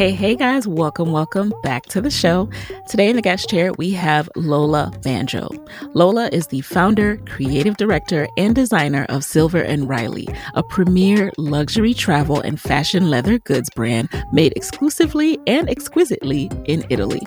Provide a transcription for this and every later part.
Hey, hey guys, welcome, welcome back to the show. Today in the guest chair, we have Lola Banjo. Lola is the founder, creative director, and designer of Silver and Riley, a premier luxury travel and fashion leather goods brand made exclusively and exquisitely in Italy.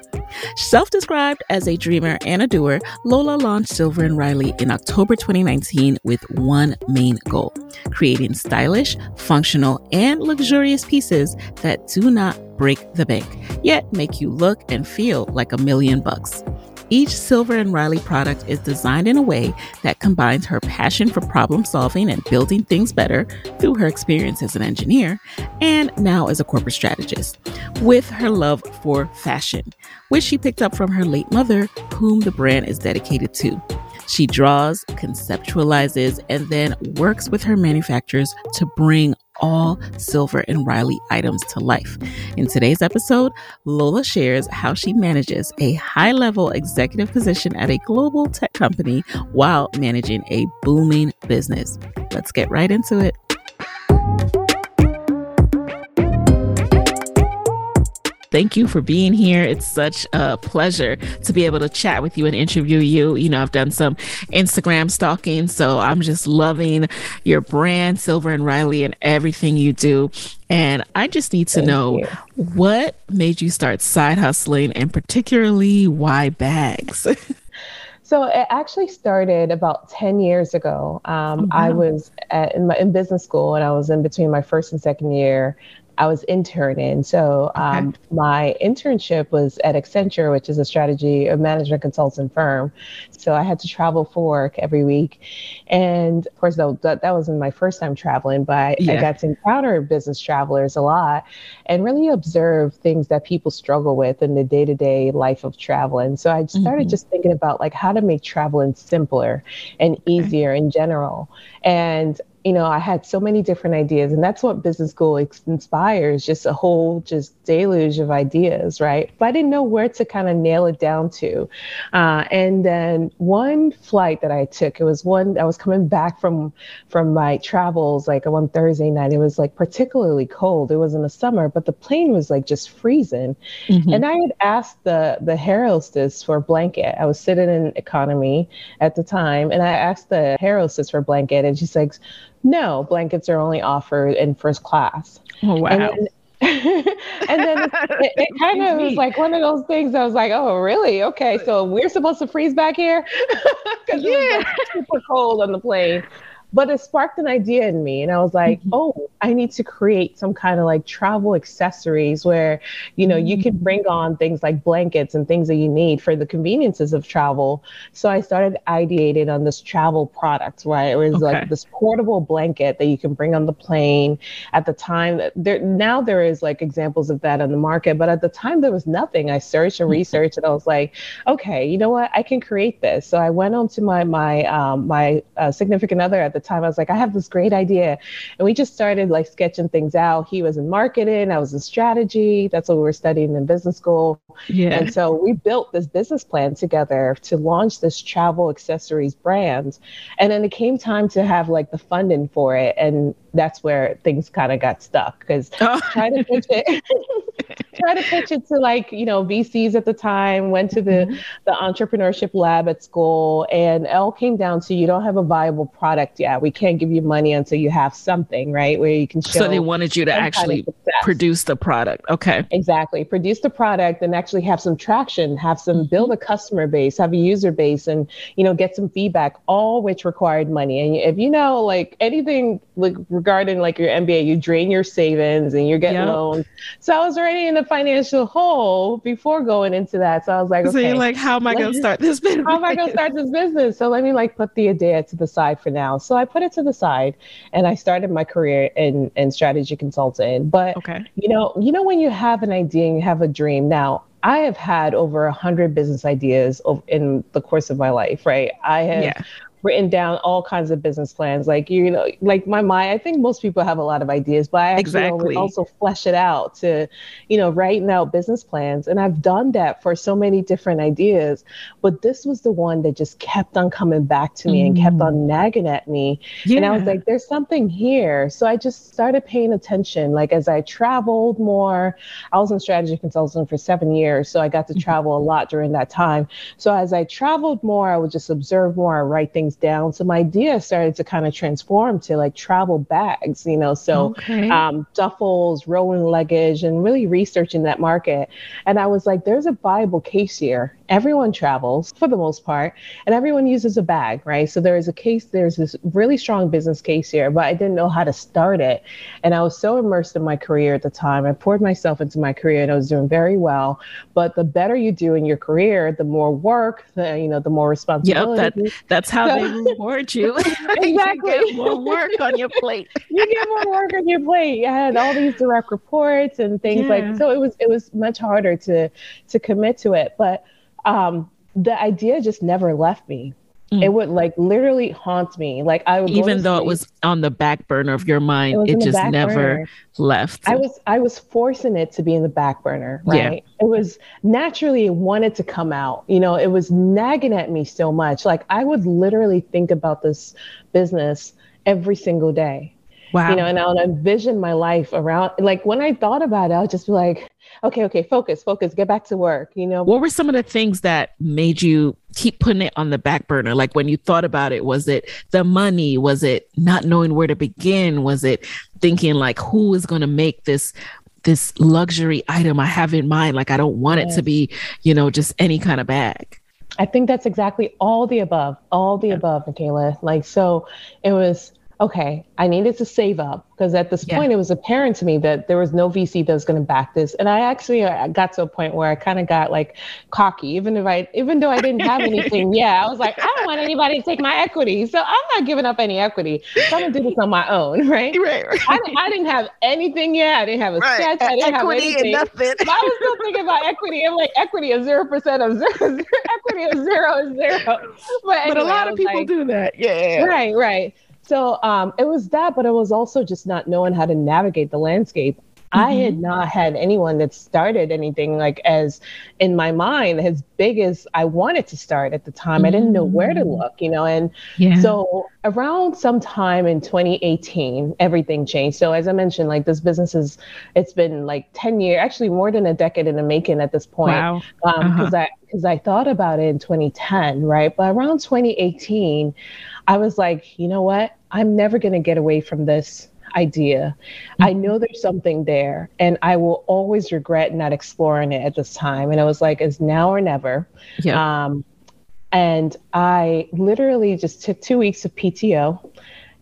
Self described as a dreamer and a doer, Lola launched Silver and Riley in October 2019 with one main goal creating stylish, functional, and luxurious pieces that do not break the bank, yet make you look and feel like a million bucks. Each Silver and Riley product is designed in a way that combines her passion for problem solving and building things better through her experience as an engineer and now as a corporate strategist, with her love for fashion, which she picked up from her late mother, whom the brand is dedicated to. She draws, conceptualizes, and then works with her manufacturers to bring all Silver and Riley items to life. In today's episode, Lola shares how she manages a high level executive position at a global tech company while managing a booming business. Let's get right into it. Thank you for being here. It's such a pleasure to be able to chat with you and interview you. You know, I've done some Instagram stalking, so I'm just loving your brand, Silver and Riley, and everything you do. And I just need to Thank know you. what made you start side hustling and particularly why bags? So it actually started about 10 years ago. Um, oh, wow. I was at, in, my, in business school and I was in between my first and second year. I was interning. So um, okay. my internship was at Accenture, which is a strategy a management consultant firm. So I had to travel for work every week, and of course that that, that wasn't my first time traveling, but I, yeah. I got to encounter business travelers a lot, and really observe things that people struggle with in the day to day life of traveling. So I started mm-hmm. just thinking about like how to make traveling simpler and easier okay. in general, and you know, I had so many different ideas, and that's what business school inspires just a whole just deluge of ideas, right? But I didn't know where to kind of nail it down to. Uh, and then one flight that I took, it was one I was coming back from from my travels, like one Thursday night. It was like particularly cold. It was in the summer, but the plane was like just freezing. Mm-hmm. And I had asked the the air hostess for a blanket. I was sitting in economy at the time, and I asked the air hostess for a blanket, and she's like no, blankets are only offered in first class. Oh, wow. And then, and then it, it, kind of was like one of those things. I was like, "Oh, really? Okay, so we're supposed to freeze back here because yeah. it was like super cold on the plane." But it sparked an idea in me and i was like mm-hmm. oh i need to create some kind of like travel accessories where you know mm-hmm. you can bring on things like blankets and things that you need for the conveniences of travel so i started ideating on this travel product right it was okay. like this portable blanket that you can bring on the plane at the time there now there is like examples of that on the market but at the time there was nothing i searched and mm-hmm. researched and i was like okay you know what i can create this so i went on to my my um, my uh, significant other at the time. I was like, I have this great idea. And we just started like sketching things out. He was in marketing, I was in strategy. That's what we were studying in business school. Yeah. And so we built this business plan together to launch this travel accessories brand. And then it came time to have like the funding for it. And that's where things kind of got stuck because oh. trying to pitch it try to pitch it to like you know vcs at the time went to the mm-hmm. the entrepreneurship lab at school and it all came down to you don't have a viable product yet we can't give you money until you have something right where you can show so they wanted you to actually produce the product okay exactly produce the product and actually have some traction have some mm-hmm. build a customer base have a user base and you know get some feedback all which required money and if you know like anything like regarding like your MBA, you drain your savings and you're getting yep. loans. So I was already in a financial hole before going into that. So I was like, okay, so you're like, how am I going to start this business? How am I going to start this business? So let me like put the idea to the side for now. So I put it to the side and I started my career in in strategy consulting. But okay. you know, you know when you have an idea and you have a dream. Now I have had over a hundred business ideas in the course of my life, right? I have yeah written down all kinds of business plans. Like you know, like my mind. I think most people have a lot of ideas, but I actually exactly. also flesh it out to, you know, writing out business plans. And I've done that for so many different ideas, but this was the one that just kept on coming back to me mm. and kept on mm. nagging at me. Yeah. And I was like, there's something here. So I just started paying attention. Like as I traveled more, I was in strategy consulting for seven years, so I got to mm-hmm. travel a lot during that time. So as I traveled more, I would just observe more, I write things down. So my idea started to kind of transform to like travel bags, you know, so okay. um, duffels, rolling luggage, and really researching that market. And I was like, there's a viable case here. Everyone travels for the most part, and everyone uses a bag, right? So there is a case, there's this really strong business case here, but I didn't know how to start it. And I was so immersed in my career at the time. I poured myself into my career and I was doing very well. But the better you do in your career, the more work, the you know, the more responsibility. Yep, that, that's how so, they reward you. exactly. you get more work on your plate. you get more work on your plate. I had all these direct reports and things yeah. like so it was it was much harder to to commit to it. But um the idea just never left me. Mm. It would like literally haunt me. Like I would even though it was on the back burner of your mind, it, it just never burner. left. I was I was forcing it to be in the back burner, right? Yeah. It was naturally it wanted to come out. You know, it was nagging at me so much. Like I would literally think about this business every single day. Wow. You know, and I would envision my life around like when I thought about it, I would just be like, okay, okay, focus, focus, get back to work, you know. What were some of the things that made you keep putting it on the back burner? Like when you thought about it, was it the money? Was it not knowing where to begin? Was it thinking like who is going to make this this luxury item I have in mind? Like I don't want yes. it to be, you know, just any kind of bag. I think that's exactly all the above, all the yeah. above, Nicaila. Like so it was okay, I needed to save up because at this yeah. point it was apparent to me that there was no VC that was going to back this. And I actually uh, got to a point where I kind of got like cocky, even if I, even though I didn't have anything. yeah, I was like, I don't want anybody to take my equity, so I'm not giving up any equity. So I'm gonna do this on my own, right? Right. right. I, I, didn't have anything yet. I didn't have a right. sketch. I didn't equity have anything. nothing. But I was still thinking about equity. I'm like, equity of zero percent of zero. equity of zero is zero. But, anyway, but a lot of people like, do that. Yeah. Right. Right. So um, it was that, but it was also just not knowing how to navigate the landscape. Mm-hmm. I had not had anyone that started anything like as in my mind as big as I wanted to start at the time. Mm-hmm. I didn't know where to mm. look, you know. And yeah. so around some time in 2018, everything changed. So as I mentioned, like this business is it's been like 10 years, actually more than a decade in the making at this point. Wow. Because um, uh-huh. I because I thought about it in 2010, right? But around 2018, I was like, you know what? I'm never going to get away from this idea. Mm-hmm. I know there's something there, and I will always regret not exploring it at this time. And I was like, it's now or never. Yeah. Um, and I literally just took two weeks of PTO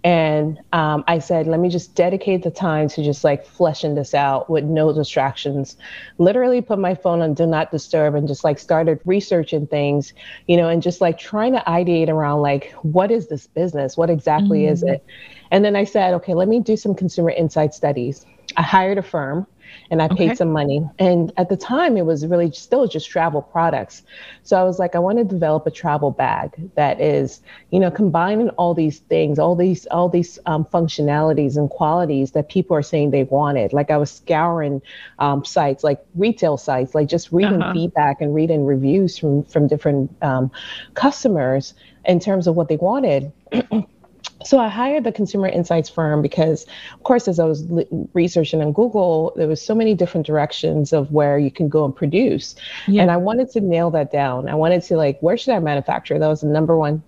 and um, I said, let me just dedicate the time to just like fleshing this out with no distractions. Literally put my phone on do not disturb and just like started researching things, you know, and just like trying to ideate around like, what is this business? What exactly mm-hmm. is it? And then I said, okay, let me do some consumer insight studies. I hired a firm and I okay. paid some money. And at the time, it was really still just travel products. So I was like, I want to develop a travel bag that is, you know, combining all these things, all these all these um, functionalities and qualities that people are saying they wanted. Like I was scouring um, sites, like retail sites, like just reading uh-huh. feedback and reading reviews from from different um, customers in terms of what they wanted. so I hired the consumer insights firm because, of course, as I was researching on Google, there was so many different directions of where you can go and produce, yeah. and I wanted to nail that down. I wanted to like, where should I manufacture? That was the number one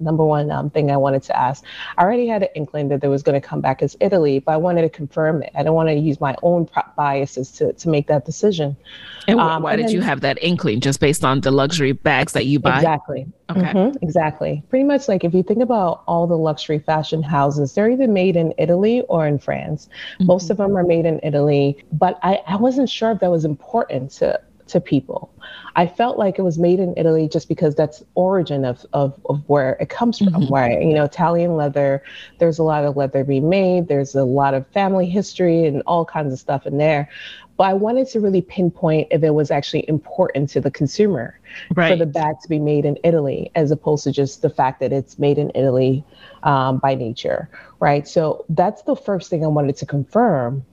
number one um, thing I wanted to ask. I already had an inkling that there was going to come back as Italy, but I wanted to confirm it. I don't want to use my own biases to, to make that decision. And um, why and did then, you have that inkling? Just based on the luxury bags that you buy? Exactly. Okay. Mm-hmm, exactly. Pretty much like if you think about all the luxury fashion houses, they're either made in Italy or in France. Mm-hmm. Most of them are made in Italy, but I, I wasn't sure if that was important to to people. I felt like it was made in Italy just because that's origin of, of, of where it comes from, mm-hmm. where, you know, Italian leather, there's a lot of leather being made, there's a lot of family history and all kinds of stuff in there. But I wanted to really pinpoint if it was actually important to the consumer right. for the bag to be made in Italy, as opposed to just the fact that it's made in Italy um, by nature, right? So that's the first thing I wanted to confirm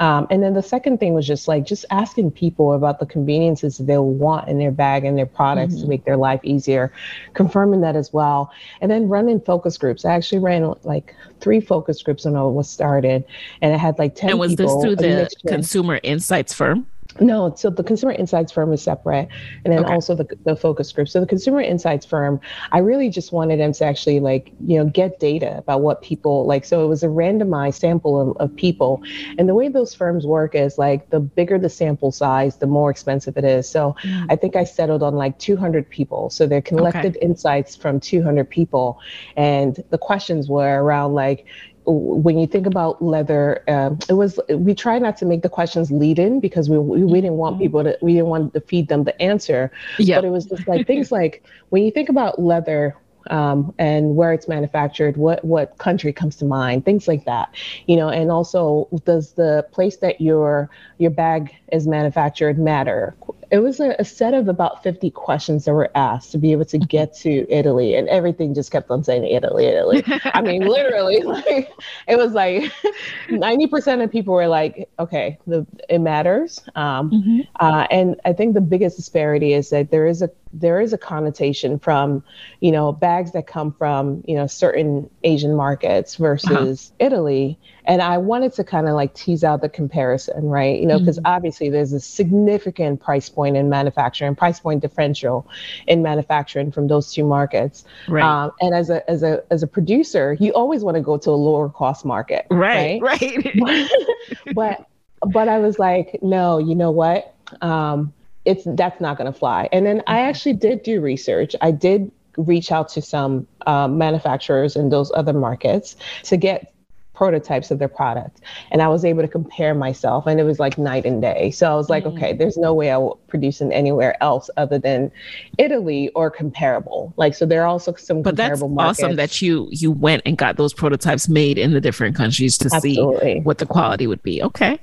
um, and then the second thing was just like just asking people about the conveniences they'll want in their bag and their products mm-hmm. to make their life easier, confirming that as well. And then running focus groups. I actually ran like three focus groups when I was started, and I had like 10 And was people, this through the consumer insights firm? No, so the consumer insights firm is separate, and then okay. also the, the focus group. So the consumer insights firm, I really just wanted them to actually like you know get data about what people like. So it was a randomized sample of, of people, and the way those firms work is like the bigger the sample size, the more expensive it is. So mm. I think I settled on like 200 people. So they collected okay. insights from 200 people, and the questions were around like when you think about leather, um, it was we try not to make the questions lead in because we we didn't want mm-hmm. people to we didn't want to feed them the answer. Yeah. But it was just like things like when you think about leather, um, and where it's manufactured, what what country comes to mind, things like that, you know, and also does the place that your your bag is manufactured matter? It was a, a, set of about 50 questions that were asked to be able to get to Italy, and everything just kept on saying Italy, Italy. I mean, literally, like it was like 90% of people were like, okay, the, it matters. Um, mm-hmm. uh, and I think the biggest disparity is that there is a there is a connotation from, you know, bags that come from you know certain Asian markets versus uh-huh. Italy and I wanted to kind of like tease out the comparison, right? You know, because mm-hmm. obviously there's a significant price point in manufacturing, price point differential in manufacturing from those two markets. Right. Um, and as a as a as a producer, you always want to go to a lower cost market. Right. Right. right. but but I was like, no, you know what? Um, it's that's not going to fly. And then I mm-hmm. actually did do research. I did reach out to some um, manufacturers in those other markets to get prototypes of their product and i was able to compare myself and it was like night and day so i was like mm-hmm. okay there's no way i will produce in anywhere else other than italy or comparable like so there are also some comparable. but that's markets. awesome that you you went and got those prototypes made in the different countries to Absolutely. see what the quality would be okay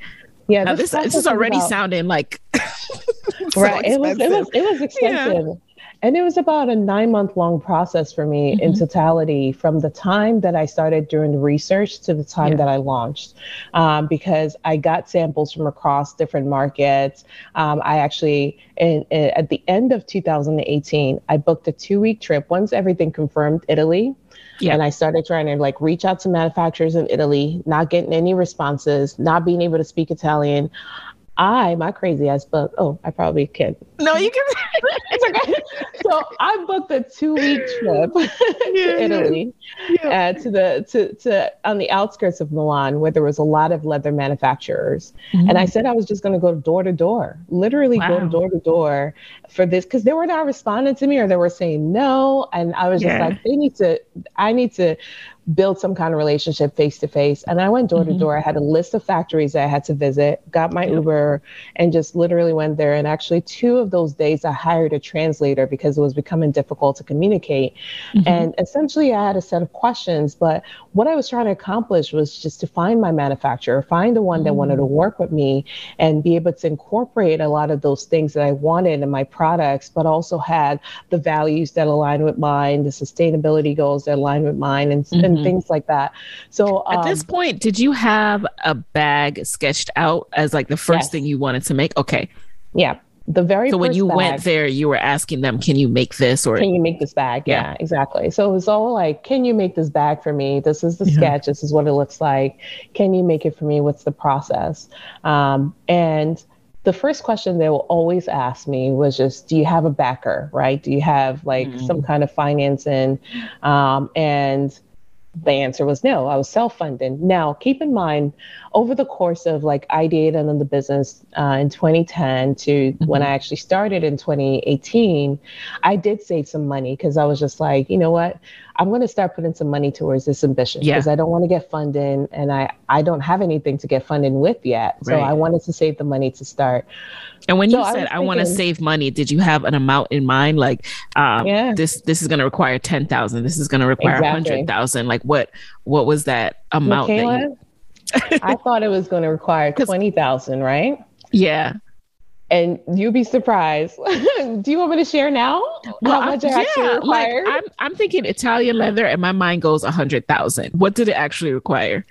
yeah this, this, this is already about, sounding like so right it was it was it was expensive yeah. And it was about a nine month long process for me mm-hmm. in totality from the time that I started doing the research to the time yeah. that I launched, um, because I got samples from across different markets. Um, I actually, in, in, at the end of 2018, I booked a two week trip once everything confirmed Italy. Yeah. And I started trying to like reach out to manufacturers in Italy, not getting any responses, not being able to speak Italian. I, my crazy ass book. Oh, I probably can't. No, you can. it's okay. So I booked a two week trip yeah, to Italy, yeah. Uh, to the to to on the outskirts of Milan, where there was a lot of leather manufacturers. Mm-hmm. And I said I was just going to go door to door, literally wow. go door to door for this because they were not responding to me or they were saying no, and I was just yeah. like, they need to. I need to build some kind of relationship face to face. And I went door to mm-hmm. door. I had a list of factories that I had to visit, got my Uber, and just literally went there. And actually, two of those days, I hired a translator because it was becoming difficult to communicate. Mm-hmm. And essentially, I had a set of questions. But what I was trying to accomplish was just to find my manufacturer, find the one mm-hmm. that wanted to work with me, and be able to incorporate a lot of those things that I wanted in my products, but also had the values that align with mine, the sustainability goals that align with mine, and, and mm-hmm. things like that. So um, at this um, point, did you have a bag sketched out as like the first yes. thing you wanted to make? Okay. Yeah. The very so when you bag, went there, you were asking them, "Can you make this?" or "Can you make this bag?" Yeah, yeah exactly. So it was all like, "Can you make this bag for me? This is the yeah. sketch. This is what it looks like. Can you make it for me? What's the process?" Um, and the first question they will always ask me was just, do you have a backer, right? Do you have like mm-hmm. some kind of financing? Um, and the answer was no, I was self funded. Now, keep in mind, over the course of like ideating on the business uh, in 2010 to mm-hmm. when I actually started in 2018, I did save some money because I was just like, you know what? I'm going to start putting some money towards this ambition because yeah. I don't want to get funding and I, I don't have anything to get funding with yet. So right. I wanted to save the money to start. And when so you said I, I want to save money, did you have an amount in mind? Like, um, yeah. this this is going to require ten thousand. This is going to require a exactly. hundred thousand. Like, what what was that amount? Nicaila, that you... I thought it was going to require twenty thousand, right? Yeah and you'd be surprised. Do you want me to share now well, how much I, actually required? Like, I'm, I'm thinking Italian leather, and my mind goes a hundred thousand. What did it actually require?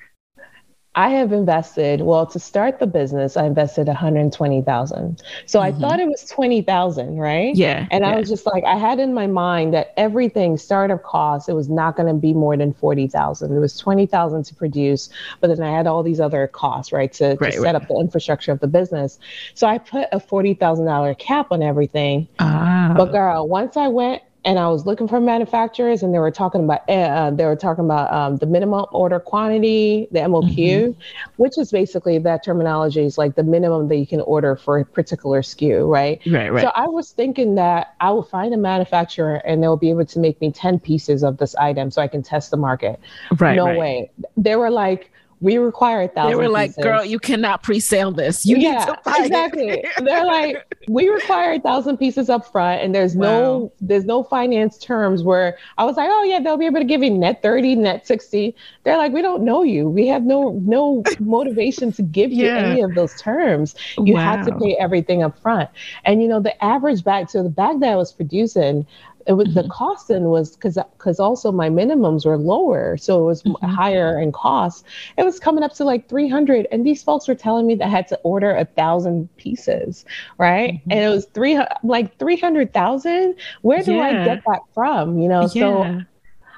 I have invested, well, to start the business, I invested 120,000. So mm-hmm. I thought it was 20,000, right? Yeah. And yeah. I was just like, I had in my mind that everything startup costs, it was not going to be more than 40,000. It was 20,000 to produce, but then I had all these other costs, right? To, right, to set right. up the infrastructure of the business. So I put a $40,000 cap on everything. Ah. But girl, once I went and I was looking for manufacturers, and they were talking about eh, uh, they were talking about um, the minimum order quantity, the MOQ, mm-hmm. which is basically that terminology is like the minimum that you can order for a particular SKU, right? Right, right. So I was thinking that I will find a manufacturer and they'll be able to make me ten pieces of this item so I can test the market. Right. No right. way. They were like, we require a thousand. They were like, pieces. girl, you cannot pre-sale this. You yeah, need to buy exactly. It. They're like, we require a thousand pieces up front, and there's wow. no there's no finance terms where I was like, oh yeah, they'll be able to give you net 30, net 60. They're like, we don't know you. We have no no motivation to give you yeah. any of those terms. You wow. have to pay everything up front. And you know, the average bag, so the bag that I was producing, it was mm-hmm. the costing was because because also my minimums were lower so it was mm-hmm. higher in cost it was coming up to like 300 and these folks were telling me that i had to order a thousand pieces right mm-hmm. and it was three like 300000 where do yeah. i get that from you know yeah. so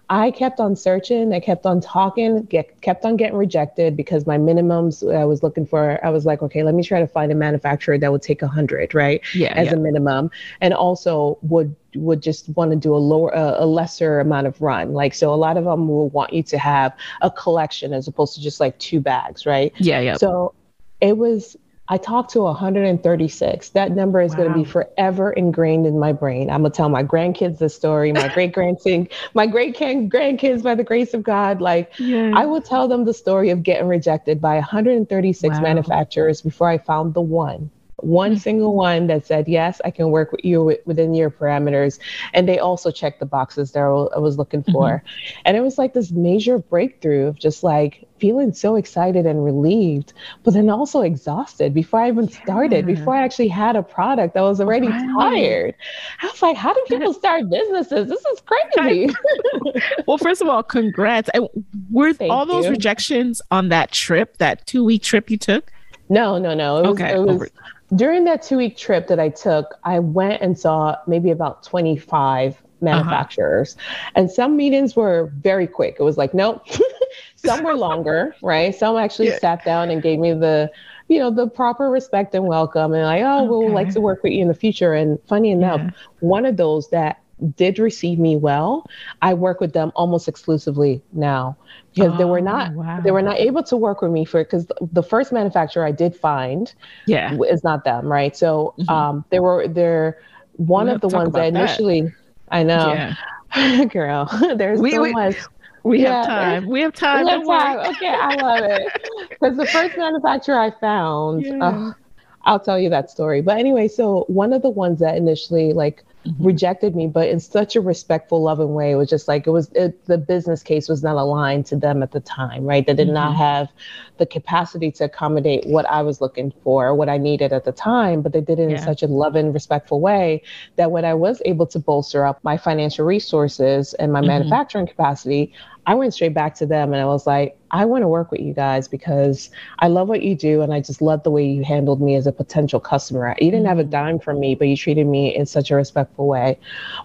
I kept on searching. I kept on talking, get, kept on getting rejected because my minimums I was looking for, I was like, okay, let me try to find a manufacturer that would take a hundred, right? Yeah. As yeah. a minimum. And also would would just want to do a lower a, a lesser amount of run like so a lot of them will want you to have a collection as opposed to just like two bags right yeah yeah so it was I talked to 136. That number is wow. going to be forever ingrained in my brain. I'm gonna tell my grandkids the story, my great grandkids, my great grandkids, by the grace of God. Like yeah. I will tell them the story of getting rejected by 136 wow. manufacturers before I found the one one mm-hmm. single one that said yes i can work with you within your parameters and they also checked the boxes that i was looking for mm-hmm. and it was like this major breakthrough of just like feeling so excited and relieved but then also exhausted before i even started yeah. before i actually had a product I was already tired i was like how do people start businesses this is crazy well first of all congrats were Thank all those you. rejections on that trip that two week trip you took no, no, no. It was, okay. It was, during that two week trip that I took, I went and saw maybe about 25 uh-huh. manufacturers. Uh-huh. And some meetings were very quick. It was like, nope. some were longer, right? Some actually yeah. sat down and gave me the, you know, the proper respect and welcome and like, oh, okay. we'll like to work with you in the future. And funny enough, yeah. one of those that did receive me well, I work with them almost exclusively now because oh, they were not wow. they were not able to work with me for because the first manufacturer I did find yeah is not them right so mm-hmm. um they were they're one of the ones that initially that. I know yeah. girl there's we, so we, much we yeah. have time. We have time. We have time. Okay, I love it. Because the first manufacturer I found, yeah. uh, I'll tell you that story. But anyway, so one of the ones that initially like mm-hmm. rejected me, but in such a respectful, loving way. It was just like it was it, the business case was not aligned to them at the time, right? They did mm-hmm. not have the capacity to accommodate what I was looking for, what I needed at the time, but they did it yeah. in such a loving, respectful way that when I was able to bolster up my financial resources and my mm-hmm. manufacturing capacity, I went straight back to them and I was like, I want to work with you guys because I love what you do and I just love the way you handled me as a potential customer. You didn't have a mm-hmm. dime from me, but you treated me in such a respectful way.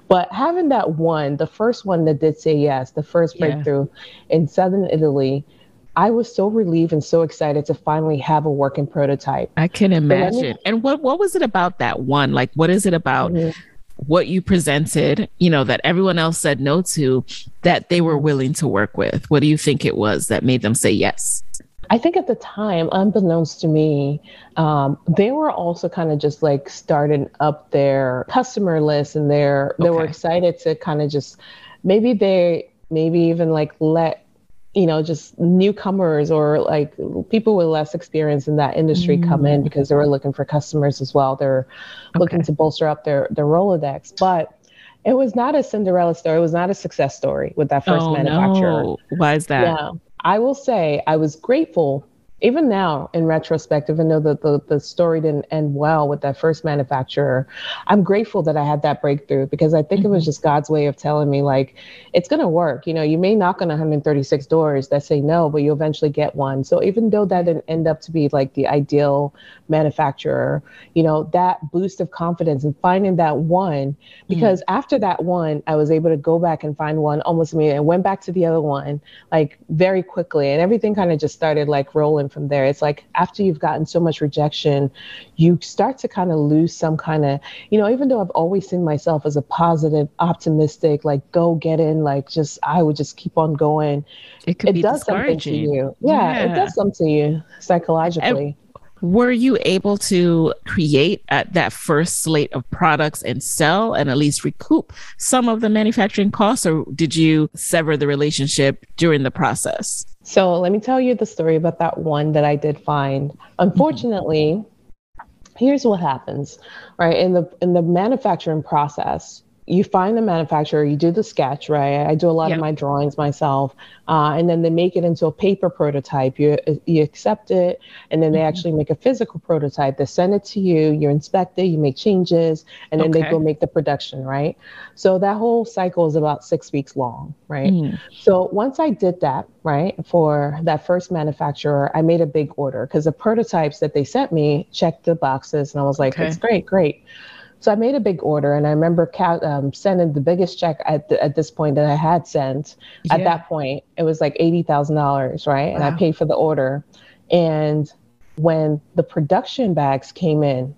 But having that one, the first one that did say yes, the first breakthrough yeah. in Southern Italy, I was so relieved and so excited to finally have a working prototype. I can imagine. Me, and what what was it about that one? Like what is it about mm-hmm what you presented, you know, that everyone else said no to, that they were willing to work with? What do you think it was that made them say yes? I think at the time, unbeknownst to me, um, they were also kind of just like starting up their customer list and they're, they okay. were excited to kind of just maybe they maybe even like let you know just newcomers or like people with less experience in that industry mm. come in because they were looking for customers as well they're okay. looking to bolster up their their rolodex but it was not a cinderella story it was not a success story with that first oh, manufacturer no. why is that yeah i will say i was grateful even now in retrospect, even though the, the, the, story didn't end well with that first manufacturer, I'm grateful that I had that breakthrough because I think mm-hmm. it was mm-hmm. just God's way of telling me, like, it's going to work. You know, you may knock on 136 doors that say no, but you eventually get one. So even though that didn't end up to be like the ideal manufacturer, you know, that boost of confidence and finding that one, because mm-hmm. after that one, I was able to go back and find one almost immediately and went back to the other one like very quickly. And everything kind of just started like rolling from there. It's like after you've gotten so much rejection, you start to kind of lose some kind of, you know, even though I've always seen myself as a positive, optimistic, like go get in, like just I would just keep on going. It could it be does something to you. Yeah, yeah, it does something to you psychologically. Were you able to create at that first slate of products and sell and at least recoup some of the manufacturing costs or did you sever the relationship during the process so let me tell you the story about that one that I did find. Unfortunately, mm-hmm. here's what happens, right? In the in the manufacturing process, you find the manufacturer, you do the sketch, right? I do a lot yep. of my drawings myself, uh, and then they make it into a paper prototype. You you accept it, and then they mm-hmm. actually make a physical prototype. They send it to you, you inspect it, you make changes, and then okay. they go make the production, right? So that whole cycle is about six weeks long, right? Mm. So once I did that, right, for that first manufacturer, I made a big order because the prototypes that they sent me checked the boxes, and I was like, okay. it's great, great. So I made a big order, and I remember um, sending the biggest check at the, at this point that I had sent. Yeah. At that point, it was like eighty thousand dollars, right? Wow. And I paid for the order. And when the production bags came in,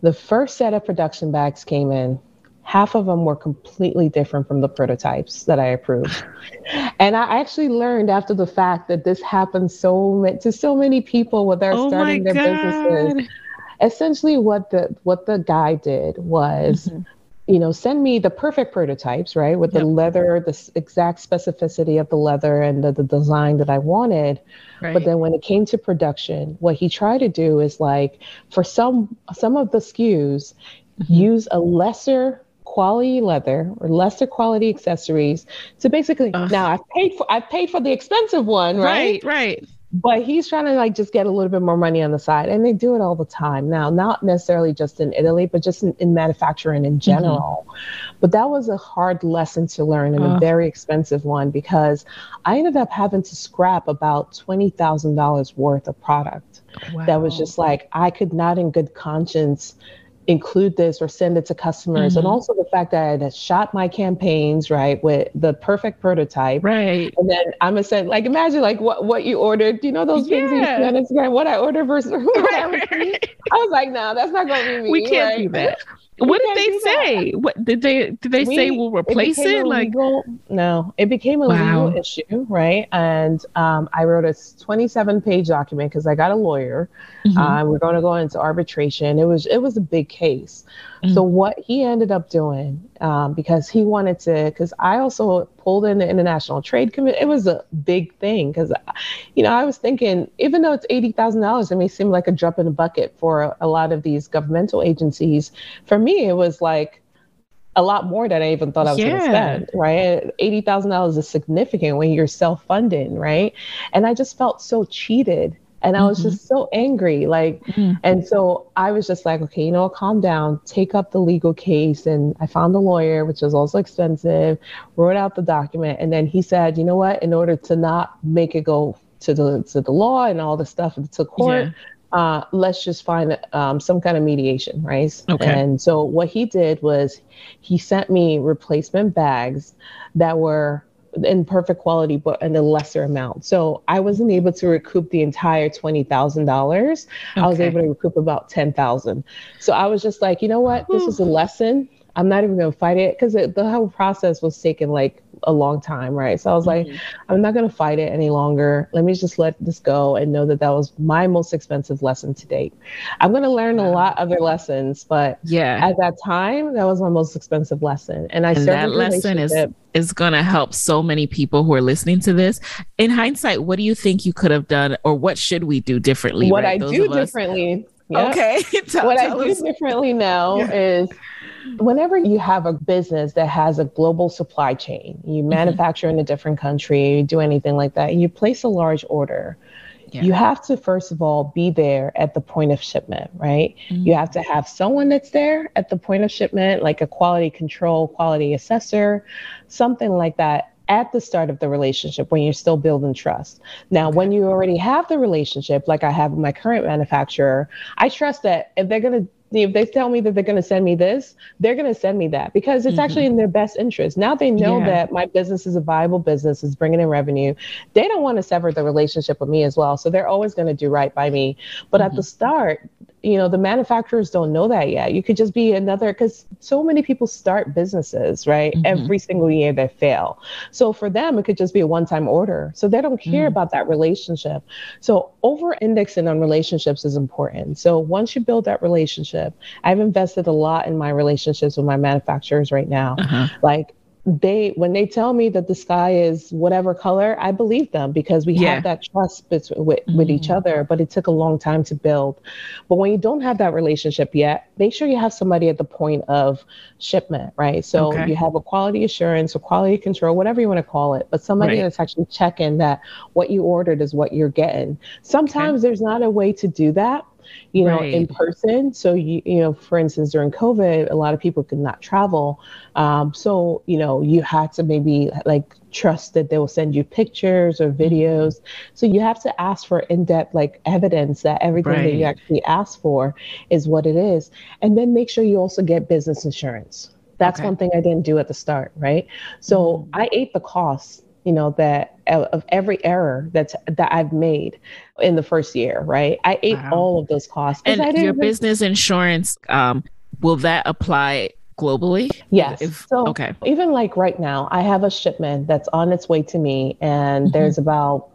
the first set of production bags came in. Half of them were completely different from the prototypes that I approved. and I actually learned after the fact that this happens so to so many people when they're oh starting their God. businesses essentially what the what the guy did was mm-hmm. you know send me the perfect prototypes right with yep. the leather the exact specificity of the leather and the, the design that i wanted right. but then when it came to production what he tried to do is like for some some of the skus mm-hmm. use a lesser quality leather or lesser quality accessories to basically uh, now I've paid for I've paid for the expensive one, right? Right, right but he's trying to like just get a little bit more money on the side and they do it all the time now not necessarily just in italy but just in, in manufacturing in mm-hmm. general mm-hmm. but that was a hard lesson to learn and a very expensive one because i ended up having to scrap about $20000 worth of product wow. that was just like i could not in good conscience include this or send it to customers mm-hmm. and also the fact that I had shot my campaigns right with the perfect prototype right and then I'm gonna say like imagine like what what you ordered do you know those yeah. things you see on Instagram what I ordered versus what I received I was like no that's not gonna be me we can't right? do that what did they say? That. What did they did they we, say we'll replace it? it? Like legal, no, it became a wow. legal issue, right? And um, I wrote a 27 page document because I got a lawyer. Mm-hmm. Uh, we're going to go into arbitration. It was it was a big case. Mm-hmm. So what he ended up doing um, because he wanted to because I also pulled in the International Trade Committee. It was a big thing because you know I was thinking even though it's eighty thousand dollars, it may seem like a drop in the bucket for a, a lot of these governmental agencies. For me, it was like a lot more than I even thought I was yeah. going to spend, right? $80,000 is significant when you're self funding, right? And I just felt so cheated. And I was mm-hmm. just so angry. Like, mm-hmm. and so I was just like, okay, you know, calm down, take up the legal case. And I found a lawyer, which was also expensive, wrote out the document. And then he said, you know what, in order to not make it go to the to the law and all the stuff to court, yeah uh, let's just find um, some kind of mediation, right? Okay. And so what he did was he sent me replacement bags that were in perfect quality, but in a lesser amount. So I wasn't able to recoup the entire twenty thousand dollars. I was able to recoup about ten thousand. So I was just like, you know what? This is a lesson. I'm not even gonna fight it because the whole process was taking like a long time, right? So I was mm-hmm. like, I'm not going to fight it any longer. Let me just let this go and know that that was my most expensive lesson to date. I'm going to learn a lot other lessons, but yeah, at that time, that was my most expensive lesson. And I and that lesson is is going to help so many people who are listening to this. In hindsight, what do you think you could have done, or what should we do differently? What right? I Those do differently. Yep. Okay. tell, what tell I us. do differently now yeah. is whenever you have a business that has a global supply chain, you mm-hmm. manufacture in a different country, do anything like that, and you place a large order, yeah. you have to first of all be there at the point of shipment, right? Mm-hmm. You have to have someone that's there at the point of shipment, like a quality control, quality assessor, something like that at the start of the relationship when you're still building trust. Now, okay. when you already have the relationship, like I have with my current manufacturer, I trust that if they're going to if they tell me that they're going to send me this, they're going to send me that because it's mm-hmm. actually in their best interest. Now they know yeah. that my business is a viable business, is bringing in revenue. They don't want to sever the relationship with me as well. So they're always going to do right by me. But mm-hmm. at the mm-hmm. start, you know the manufacturers don't know that yet you could just be another because so many people start businesses right mm-hmm. every single year they fail so for them it could just be a one-time order so they don't care mm. about that relationship so over indexing on relationships is important so once you build that relationship i've invested a lot in my relationships with my manufacturers right now uh-huh. like they when they tell me that the sky is whatever color i believe them because we yeah. have that trust with, with, mm-hmm. each other but it took a long time to build but when you don't have that relationship yet make sure you have somebody at the point of shipment right so okay. you have a quality assurance or quality control whatever you want to call it but somebody right. that's actually checking that what you ordered is what you're getting sometimes okay. there's not a way to do that you know, right. in person. So you, you know, for instance, during COVID, a lot of people could not travel. Um, so you know, you had to maybe like trust that they will send you pictures or mm-hmm. videos. So you have to ask for in-depth like evidence that everything right. that you actually ask for is what it is, and then make sure you also get business insurance. That's okay. one thing I didn't do at the start, right? So mm. I ate the costs you know that of every error that's that I've made in the first year, right? I ate wow. all of those costs. And your really... business insurance, um, will that apply globally? Yes. If, so okay. Even like right now, I have a shipment that's on its way to me, and mm-hmm. there's about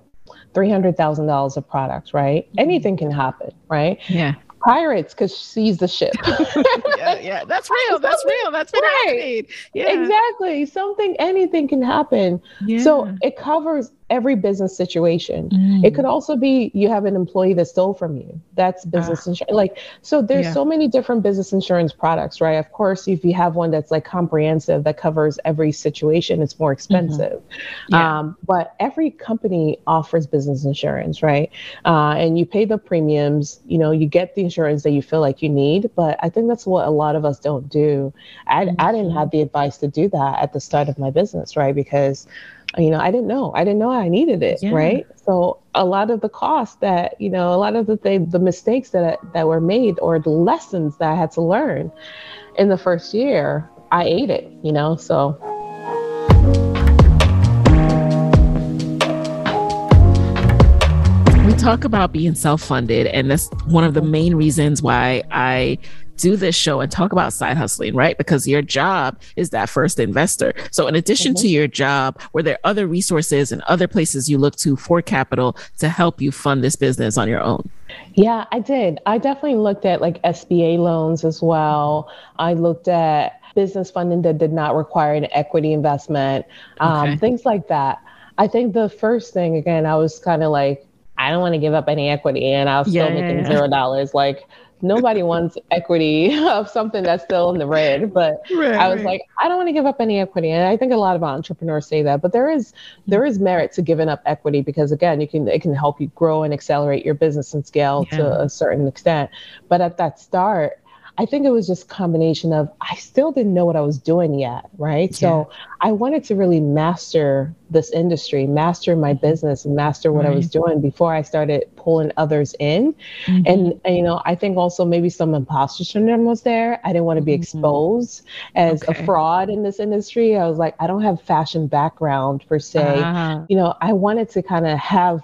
three hundred thousand dollars of products. Right? Mm-hmm. Anything can happen. Right? Yeah pirates because she's the ship. yeah, yeah, that's real. That's real. That's been right. happening. Yeah, exactly. Something, anything can happen. Yeah. So it covers every business situation. Mm. It could also be you have an employee that stole from you. That's business uh, insurance. Like so there's yeah. so many different business insurance products, right? Of course, if you have one that's like comprehensive that covers every situation, it's more expensive. Mm-hmm. Yeah. Um, but every company offers business insurance, right? Uh, and you pay the premiums, you know, you get the insurance that you feel like you need. But I think that's what a lot of us don't do. I, mm-hmm. I didn't have the advice to do that at the start of my business, right? Because you know, I didn't know. I didn't know I needed it, yeah. right? So a lot of the costs that, you know, a lot of the th- the mistakes that that were made or the lessons that I had to learn in the first year, I ate it, you know. So talk about being self-funded and that's one of the main reasons why I do this show and talk about side hustling, right? Because your job is that first investor. So, in addition mm-hmm. to your job, were there other resources and other places you look to for capital to help you fund this business on your own? Yeah, I did. I definitely looked at like SBA loans as well. I looked at business funding that did not require an equity investment, um, okay. things like that. I think the first thing, again, I was kind of like, I don't want to give up any equity and I was still yeah, making zero dollars. Like nobody wants equity of something that's still in the red. But right, I was right. like, I don't want to give up any equity. And I think a lot of entrepreneurs say that. But there is there is merit to giving up equity because again, you can it can help you grow and accelerate your business and scale yeah. to a certain extent. But at that start, I think it was just a combination of I still didn't know what I was doing yet, right? Yeah. So I wanted to really master this industry, master my business, and master what right. I was doing before I started pulling others in. Mm-hmm. And, and, you know, I think also maybe some imposter syndrome was there. I didn't want to be mm-hmm. exposed as okay. a fraud in this industry. I was like, I don't have fashion background per se. Uh-huh. You know, I wanted to kind of have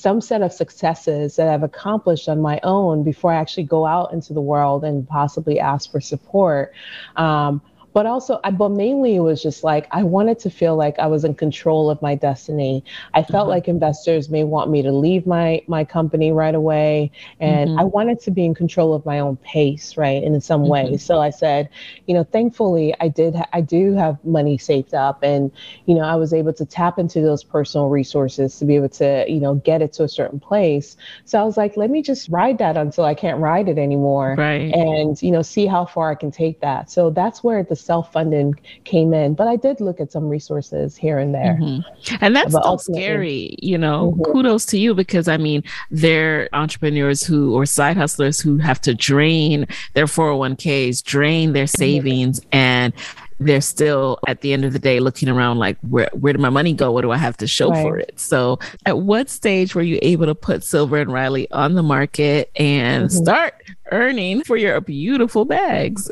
some set of successes that I've accomplished on my own before I actually go out into the world and possibly ask for support. Um, but also I, but mainly it was just like I wanted to feel like I was in control of my destiny. I felt mm-hmm. like investors may want me to leave my my company right away, and mm-hmm. I wanted to be in control of my own pace, right, in some mm-hmm. way. So I said, you know, thankfully I did ha- I do have money saved up, and you know I was able to tap into those personal resources to be able to you know get it to a certain place. So I was like, let me just ride that until I can't ride it anymore, right, and you know see how far I can take that. So that's where the self funding came in. But I did look at some resources here and there. Mm-hmm. And that's so scary, you know. Mm-hmm. Kudos to you because I mean, they're entrepreneurs who or side hustlers who have to drain their 401ks, drain their mm-hmm. savings, mm-hmm. and they're still at the end of the day looking around like where where did my money go what do i have to show right. for it so at what stage were you able to put silver and riley on the market and mm-hmm. start earning for your beautiful bags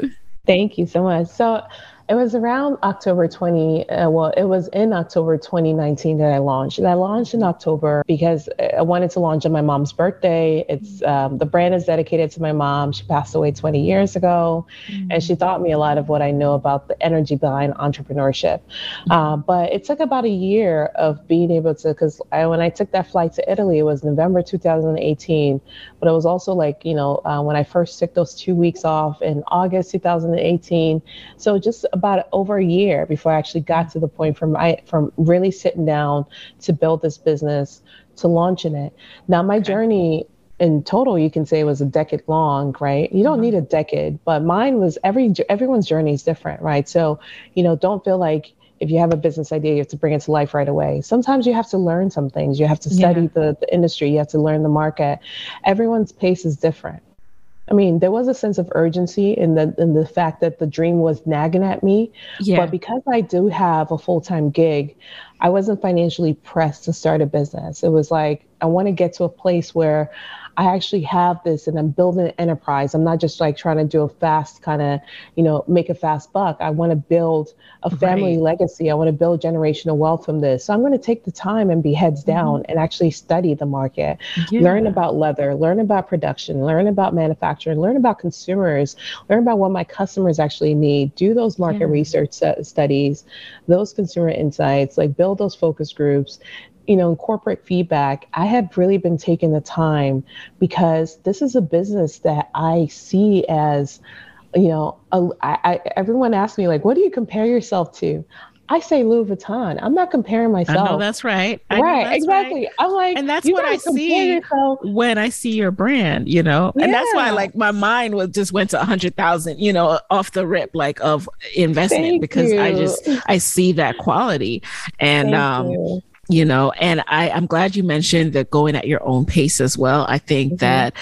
Thank you so much. So it was around October 20. Uh, well, it was in October 2019 that I launched. And I launched in October because I wanted to launch on my mom's birthday. It's um, the brand is dedicated to my mom. She passed away 20 years ago, mm-hmm. and she taught me a lot of what I know about the energy behind entrepreneurship. Mm-hmm. Uh, but it took about a year of being able to, because when I took that flight to Italy, it was November 2018. But it was also like, you know, uh, when I first took those two weeks off in August 2018. So just about over a year before I actually got to the point from I from really sitting down to build this business to launching it. Now my journey in total you can say was a decade long right? You don't mm-hmm. need a decade but mine was every everyone's journey is different right? So you know don't feel like if you have a business idea you have to bring it to life right away. Sometimes you have to learn some things. You have to study yeah. the, the industry. You have to learn the market. Everyone's pace is different I mean, there was a sense of urgency in the in the fact that the dream was nagging at me. Yeah. But because I do have a full time gig, I wasn't financially pressed to start a business. It was like I want to get to a place where I actually have this and I'm building an enterprise. I'm not just like trying to do a fast kind of, you know, make a fast buck. I want to build a family right. legacy. I want to build generational wealth from this. So I'm going to take the time and be heads mm-hmm. down and actually study the market, yeah. learn about leather, learn about production, learn about manufacturing, learn about consumers, learn about what my customers actually need, do those market yeah. research studies, those consumer insights, like build those focus groups, you know, in corporate feedback, I have really been taking the time because this is a business that I see as, you know, a, I, everyone asks me like, what do you compare yourself to? I say Louis Vuitton. I'm not comparing myself. I know that's right. I right, that's exactly. Right. I'm like, and that's what I see yourself. when I see your brand, you know, yeah. and that's why like my mind was just went to a hundred thousand, you know, off the rip, like of investment Thank because you. I just I see that quality, and Thank um, you you know and i i'm glad you mentioned that going at your own pace as well i think mm-hmm. that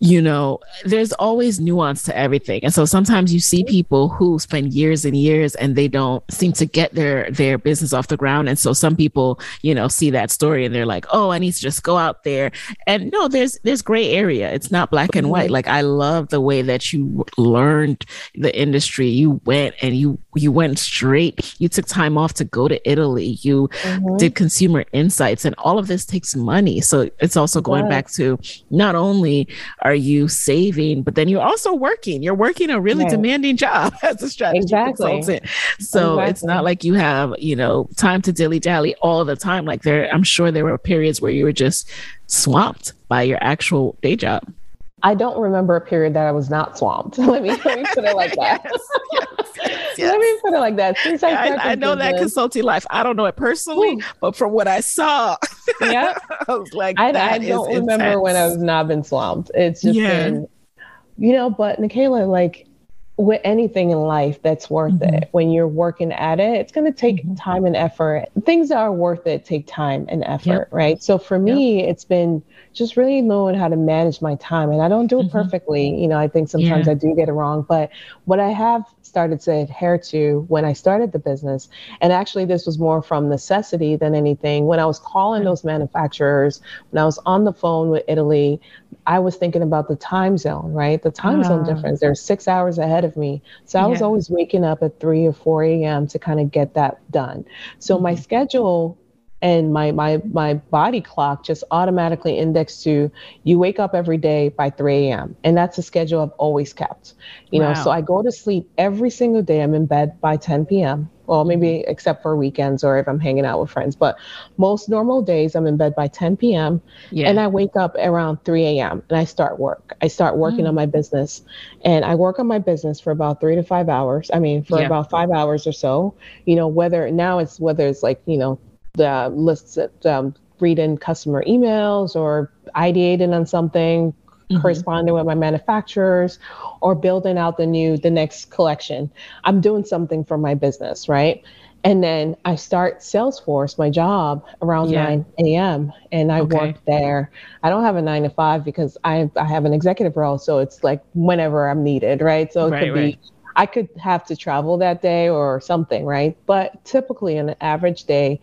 you know, there's always nuance to everything. And so sometimes you see people who spend years and years and they don't seem to get their their business off the ground. And so some people, you know, see that story and they're like, "Oh, I need to just go out there." And no, there's there's gray area. It's not black and white. Like I love the way that you learned the industry. You went and you you went straight. You took time off to go to Italy. You mm-hmm. did consumer insights and all of this takes money. So it's also going back to not only are you saving? But then you're also working. You're working a really right. demanding job as a strategy exactly. consultant. So exactly. it's not like you have, you know, time to dilly dally all the time. Like there, I'm sure there were periods where you were just swamped by your actual day job. I don't remember a period that I was not swamped. let me let me put it like that. yes, yes, yes. Let me put it like that. I, I know that consulting life. I don't know it personally, Ooh. but from what I saw, yeah, I was like, I, I don't remember intense. when I've not been swamped. It's just yeah. been, you know. But Nicaila, like with anything in life that's worth mm-hmm. it when you're working at it it's going to take mm-hmm. time and effort things that are worth it take time and effort yep. right so for me yep. it's been just really knowing how to manage my time and i don't do it mm-hmm. perfectly you know i think sometimes yeah. i do get it wrong but what i have started to adhere to when i started the business and actually this was more from necessity than anything when i was calling those manufacturers when i was on the phone with italy I was thinking about the time zone, right? The time uh, zone ah. difference. They're six hours ahead of me. So I was always waking up at 3 or 4 a.m. to kind of get that done. So mm-hmm. my schedule and my my my body clock just automatically indexed to you wake up every day by 3 a.m. and that's a schedule I've always kept. You wow. know, so I go to sleep every single day. I'm in bed by 10 p.m. Well, maybe mm-hmm. except for weekends or if I'm hanging out with friends. But most normal days, I'm in bed by 10 p.m. Yeah. and I wake up around 3 a.m. and I start work. I start working mm. on my business, and I work on my business for about three to five hours. I mean, for yeah. about five hours or so. You know, whether now it's whether it's like you know the lists that um, reading customer emails or ideating on something mm-hmm. corresponding with my manufacturers or building out the new the next collection i'm doing something for my business right and then i start salesforce my job around yeah. 9 a.m and i okay. work there i don't have a 9 to 5 because i, I have an executive role so it's like whenever i'm needed right so it right, could right. be I could have to travel that day or something, right? But typically, in an average day,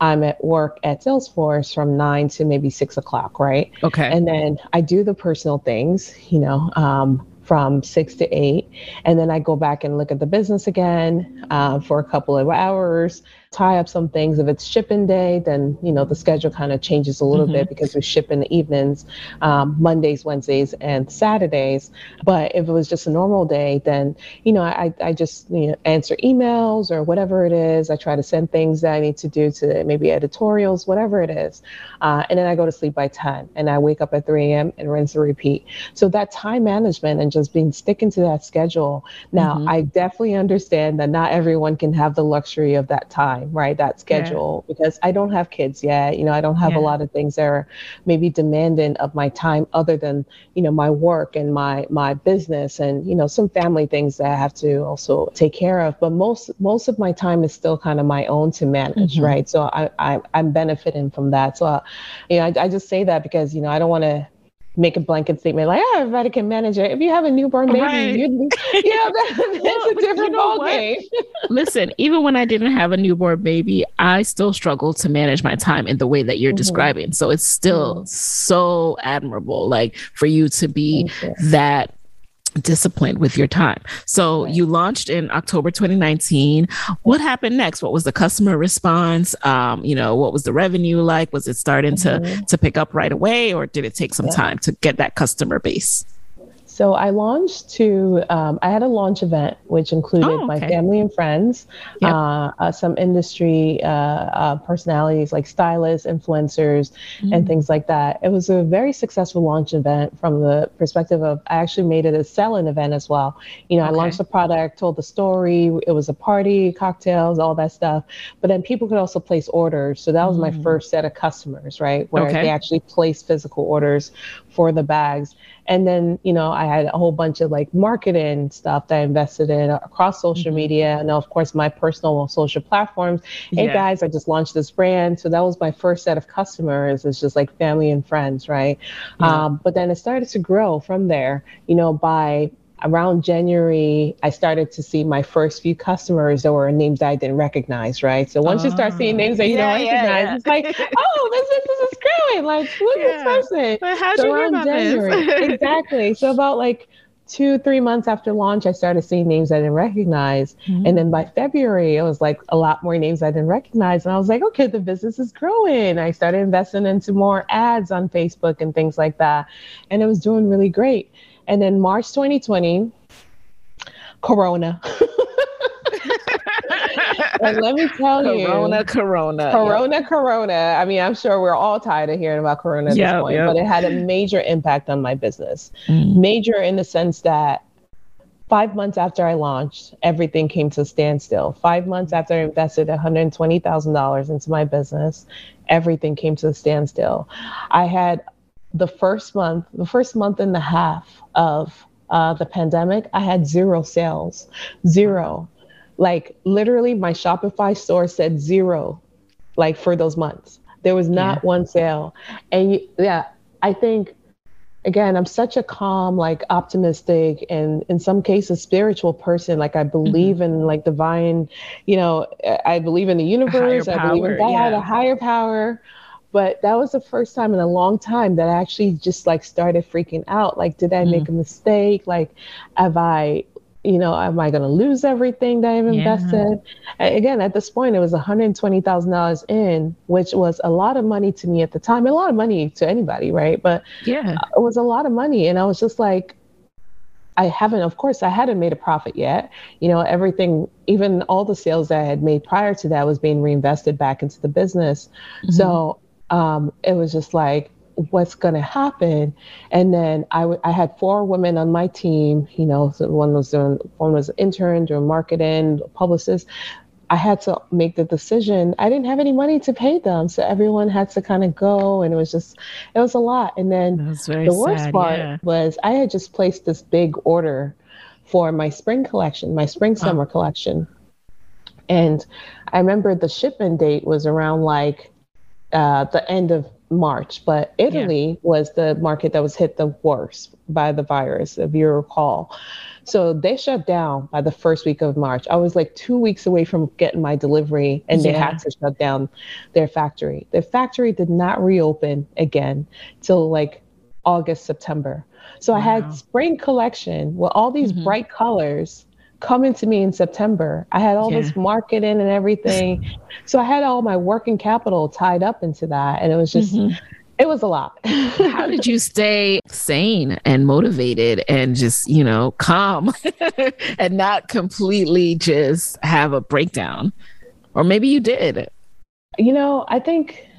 I'm at work at Salesforce from nine to maybe six o'clock, right? Okay. And then I do the personal things, you know, um, from six to eight. And then I go back and look at the business again uh, for a couple of hours tie up some things. If it's shipping day, then you know the schedule kind of changes a little mm-hmm. bit because we ship in the evenings, um, Mondays, Wednesdays, and Saturdays. But if it was just a normal day, then you know I I just you know answer emails or whatever it is. I try to send things that I need to do to maybe editorials, whatever it is, uh, and then I go to sleep by 10 and I wake up at 3 a.m. and rinse and repeat. So that time management and just being sticking to that schedule. Now mm-hmm. I definitely understand that not everyone can have the luxury of that time time, right? That schedule, yeah. because I don't have kids yet. You know, I don't have yeah. a lot of things that are maybe demanding of my time other than, you know, my work and my my business and, you know, some family things that I have to also take care of. But most most of my time is still kind of my own to manage, mm-hmm. right? So I, I I'm benefiting from that. So, uh, you know, I, I just say that because, you know, I don't want to make a blanket statement like, oh, everybody can manage it. If you have a newborn baby, right. you, know, that, that's well, a different you know ballgame. Listen, even when I didn't have a newborn baby, I still struggle to manage my time in the way that you're mm-hmm. describing. So it's still mm-hmm. so admirable, like for you to be that disciplined with your time. So you launched in October 2019. What happened next? What was the customer response? Um, you know, what was the revenue like? Was it starting mm-hmm. to to pick up right away or did it take some yeah. time to get that customer base? So I launched to, um, I had a launch event which included oh, okay. my family and friends, yep. uh, uh, some industry uh, uh personalities like stylists, influencers, mm-hmm. and things like that. It was a very successful launch event from the perspective of I actually made it a selling event as well. You know, okay. I launched the product, told the story. It was a party, cocktails, all that stuff. But then people could also place orders. So that was mm-hmm. my mm. first set of customers, right? Where okay. they actually placed physical orders for the bags. And then, you know, I had a whole bunch of like marketing stuff that I invested in across social mm-hmm. media. And of course, my personal social platforms. Hey yeah. guys, I just launched this brand. So that was my first set of customers. It's just like family and friends, right? Yeah. Um, but then it started to grow from there, you know, by around January, I started to see my first few customers that were names I didn't recognize, right? So once you start seeing names that you yeah, don't recognize, yeah, it's like, oh, this is, this is growing. Like, who's this person? But how'd so you hear about January, this? exactly. So about like two, three months after launch, I started seeing names I didn't recognize. Mm-hmm. And then by February, it was like a lot more names I didn't recognize. And I was like, okay, the business is growing. I started investing into more ads on Facebook and things like that. And it was doing really great. And then March 2020, Corona. and let me tell corona, you, Corona, Corona, Corona, yep. Corona. I mean, I'm sure we're all tired of hearing about Corona at yep, this point, yep. but it had a major impact on my business. Mm. Major in the sense that five months after I launched, everything came to a standstill. Five months after I invested $120,000 into my business, everything came to a standstill. I had the first month, the first month and a half of uh, the pandemic, I had zero sales, zero. Like literally, my Shopify store said zero, like for those months. There was not yeah. one sale. And yeah, I think again i'm such a calm like optimistic and in some cases spiritual person like i believe mm-hmm. in like divine you know i believe in the universe i believe in god yeah. a higher power but that was the first time in a long time that I actually just like started freaking out. Like, did I mm make a mistake? Like, have I you know, am I going to lose everything that I've invested? Yeah. Again, at this point, it was $120,000 in, which was a lot of money to me at the time, a lot of money to anybody, right? But yeah, it was a lot of money. And I was just like, I haven't, of course, I hadn't made a profit yet. You know, everything, even all the sales that I had made prior to that was being reinvested back into the business. Mm-hmm. So um, it was just like, what's going to happen? And then I, w- I had four women on my team. You know, so one was doing, one was an intern doing marketing, publicist. I had to make the decision. I didn't have any money to pay them, so everyone had to kind of go, and it was just, it was a lot. And then the worst sad, part yeah. was I had just placed this big order for my spring collection, my spring summer oh. collection, and I remember the shipment date was around like uh, the end of March, but Italy yeah. was the market that was hit the worst by the virus, if you recall. So they shut down by the first week of March. I was like two weeks away from getting my delivery, and yeah. they had to shut down their factory. Their factory did not reopen again till like August, September. So wow. I had spring collection with all these mm-hmm. bright colors coming to me in September. I had all yeah. this marketing and everything. so I had all my working capital tied up into that. And it was just, mm-hmm. it was a lot. How did you stay sane and motivated and just, you know, calm and not completely just have a breakdown? Or maybe you did. You know, I think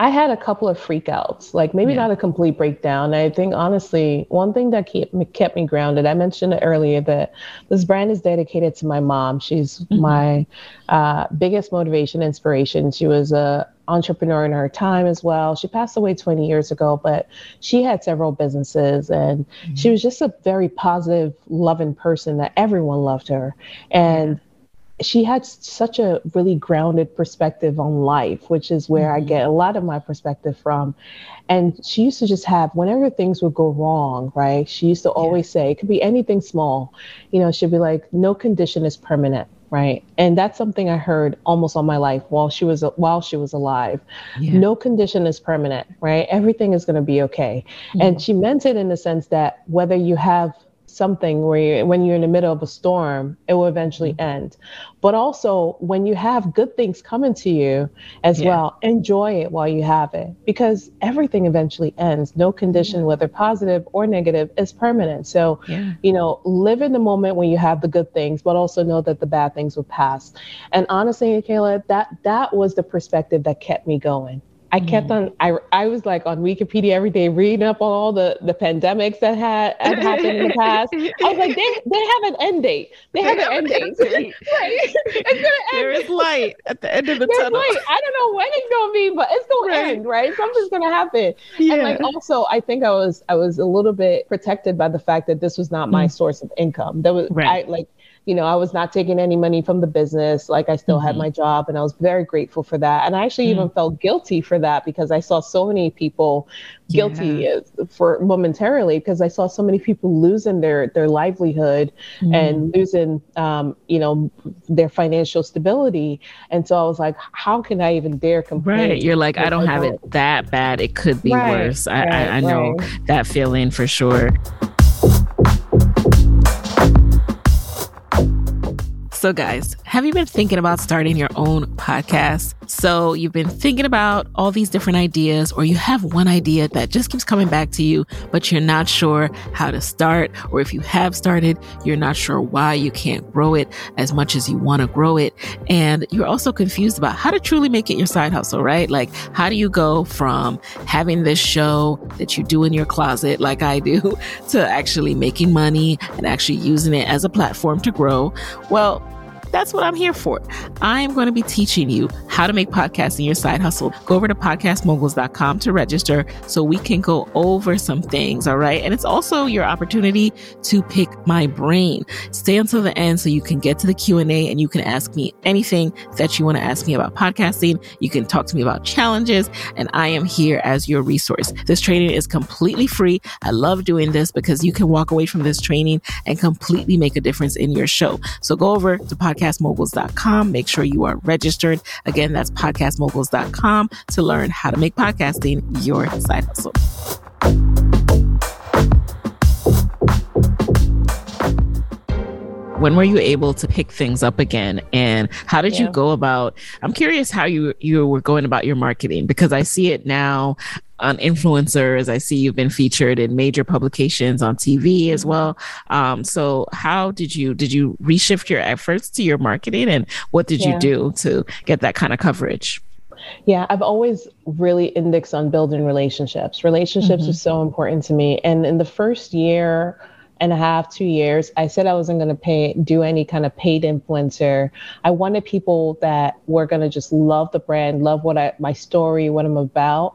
I had a couple of freakouts, like maybe yeah. not a complete breakdown. I think honestly, one thing that kept me, kept me grounded, I mentioned earlier that this brand is dedicated to my mom. She's mm-hmm. my uh, biggest motivation, inspiration. She was a entrepreneur in her time as well. She passed away 20 years ago, but she had several businesses and mm-hmm. she was just a very positive, loving person that everyone loved her. And she had such a really grounded perspective on life, which is where mm-hmm. I get a lot of my perspective from. And she used to just have, whenever things would go wrong, right? She used to always yeah. say, it could be anything small. You know, she'd be like, no condition is permanent, right? And that's something I heard almost all my life while she was while she was alive. Yeah. No condition is permanent, right? Everything is going to be okay. Mm-hmm. And she meant it in the sense that whether you have something where you, when you're in the middle of a storm, it will eventually mm-hmm. end. But also, when you have good things coming to you as yeah. well, enjoy it while you have it because everything eventually ends. No condition, whether positive or negative, is permanent. So, yeah. you know, live in the moment when you have the good things, but also know that the bad things will pass. And honestly, Kayla, that that was the perspective that kept me going. I kept mm. on. I I was like on Wikipedia every day, reading up on all the the pandemics that had, had happened in the past. I was like, they they have an end date. They have an end date. right. It's gonna end. There is light at the end of the There's tunnel. Light. I don't know when it's gonna be, but it's gonna right. end. Right. Something's gonna happen. Yeah. And like also, I think I was I was a little bit protected by the fact that this was not my mm. source of income. That was right. I like you know, I was not taking any money from the business. Like I still mm-hmm. had my job and I was very grateful for that. And I actually mm-hmm. even felt guilty for that because I saw so many people guilty yeah. for momentarily because I saw so many people losing their, their livelihood mm-hmm. and losing, um, you know, their financial stability. And so I was like, how can I even dare complain? Right. You're like, I don't have it that bad. It could be right. worse. I, right. I, I know right. that feeling for sure. So, guys, have you been thinking about starting your own podcast? So, you've been thinking about all these different ideas, or you have one idea that just keeps coming back to you, but you're not sure how to start, or if you have started, you're not sure why you can't grow it as much as you want to grow it. And you're also confused about how to truly make it your side hustle, right? Like, how do you go from having this show that you do in your closet, like I do, to actually making money and actually using it as a platform to grow? Well, that's what I'm here for. I am going to be teaching you how to make podcasting your side hustle. Go over to podcastmoguls.com to register so we can go over some things. All right. And it's also your opportunity to pick my brain. Stay until the end so you can get to the Q&A and you can ask me anything that you want to ask me about podcasting. You can talk to me about challenges and I am here as your resource. This training is completely free. I love doing this because you can walk away from this training and completely make a difference in your show. So go over to podcast podcastmoguls.com. Make sure you are registered. Again, that's podcastmoguls.com to learn how to make podcasting your side hustle. when were you able to pick things up again and how did yeah. you go about i'm curious how you you were going about your marketing because i see it now on influencers i see you've been featured in major publications on tv as mm-hmm. well um, so how did you did you reshift your efforts to your marketing and what did yeah. you do to get that kind of coverage yeah, I've always really indexed on building relationships. Relationships mm-hmm. are so important to me. And in the first year and a half, two years, I said I wasn't going to pay, do any kind of paid influencer. I wanted people that were going to just love the brand, love what I, my story, what I'm about.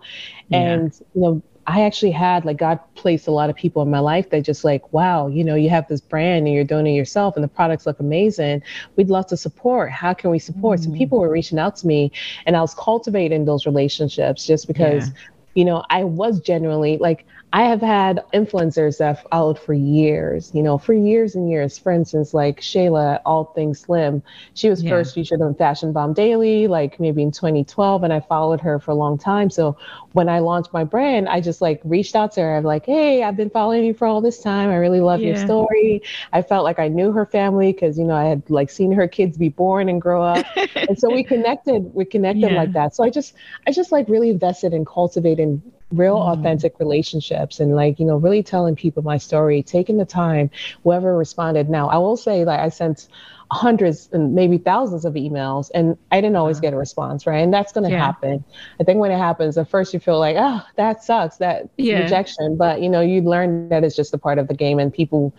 Yeah. And, you know, I actually had like God placed a lot of people in my life that just like, wow, you know, you have this brand and you're doing it yourself and the products look amazing. We'd love to support. How can we support? Mm. So people were reaching out to me and I was cultivating those relationships just because, yeah. you know, I was genuinely like I have had influencers that I've followed for years, you know, for years and years. For instance, like Shayla, All Things Slim. She was yeah. first featured on Fashion Bomb Daily, like maybe in 2012, and I followed her for a long time. So when I launched my brand, I just like reached out to her. I'm like, hey, I've been following you for all this time. I really love yeah. your story. I felt like I knew her family because, you know, I had like seen her kids be born and grow up. and so we connected, we connected yeah. like that. So I just, I just like really invested in cultivating real mm. authentic relationships and like you know really telling people my story taking the time whoever responded now i will say like i sent hundreds and maybe thousands of emails and I didn't always get a response, right? And that's going to yeah. happen. I think when it happens, at first you feel like, oh, that sucks, that yeah. rejection. But you know, you learn that it's just a part of the game, and people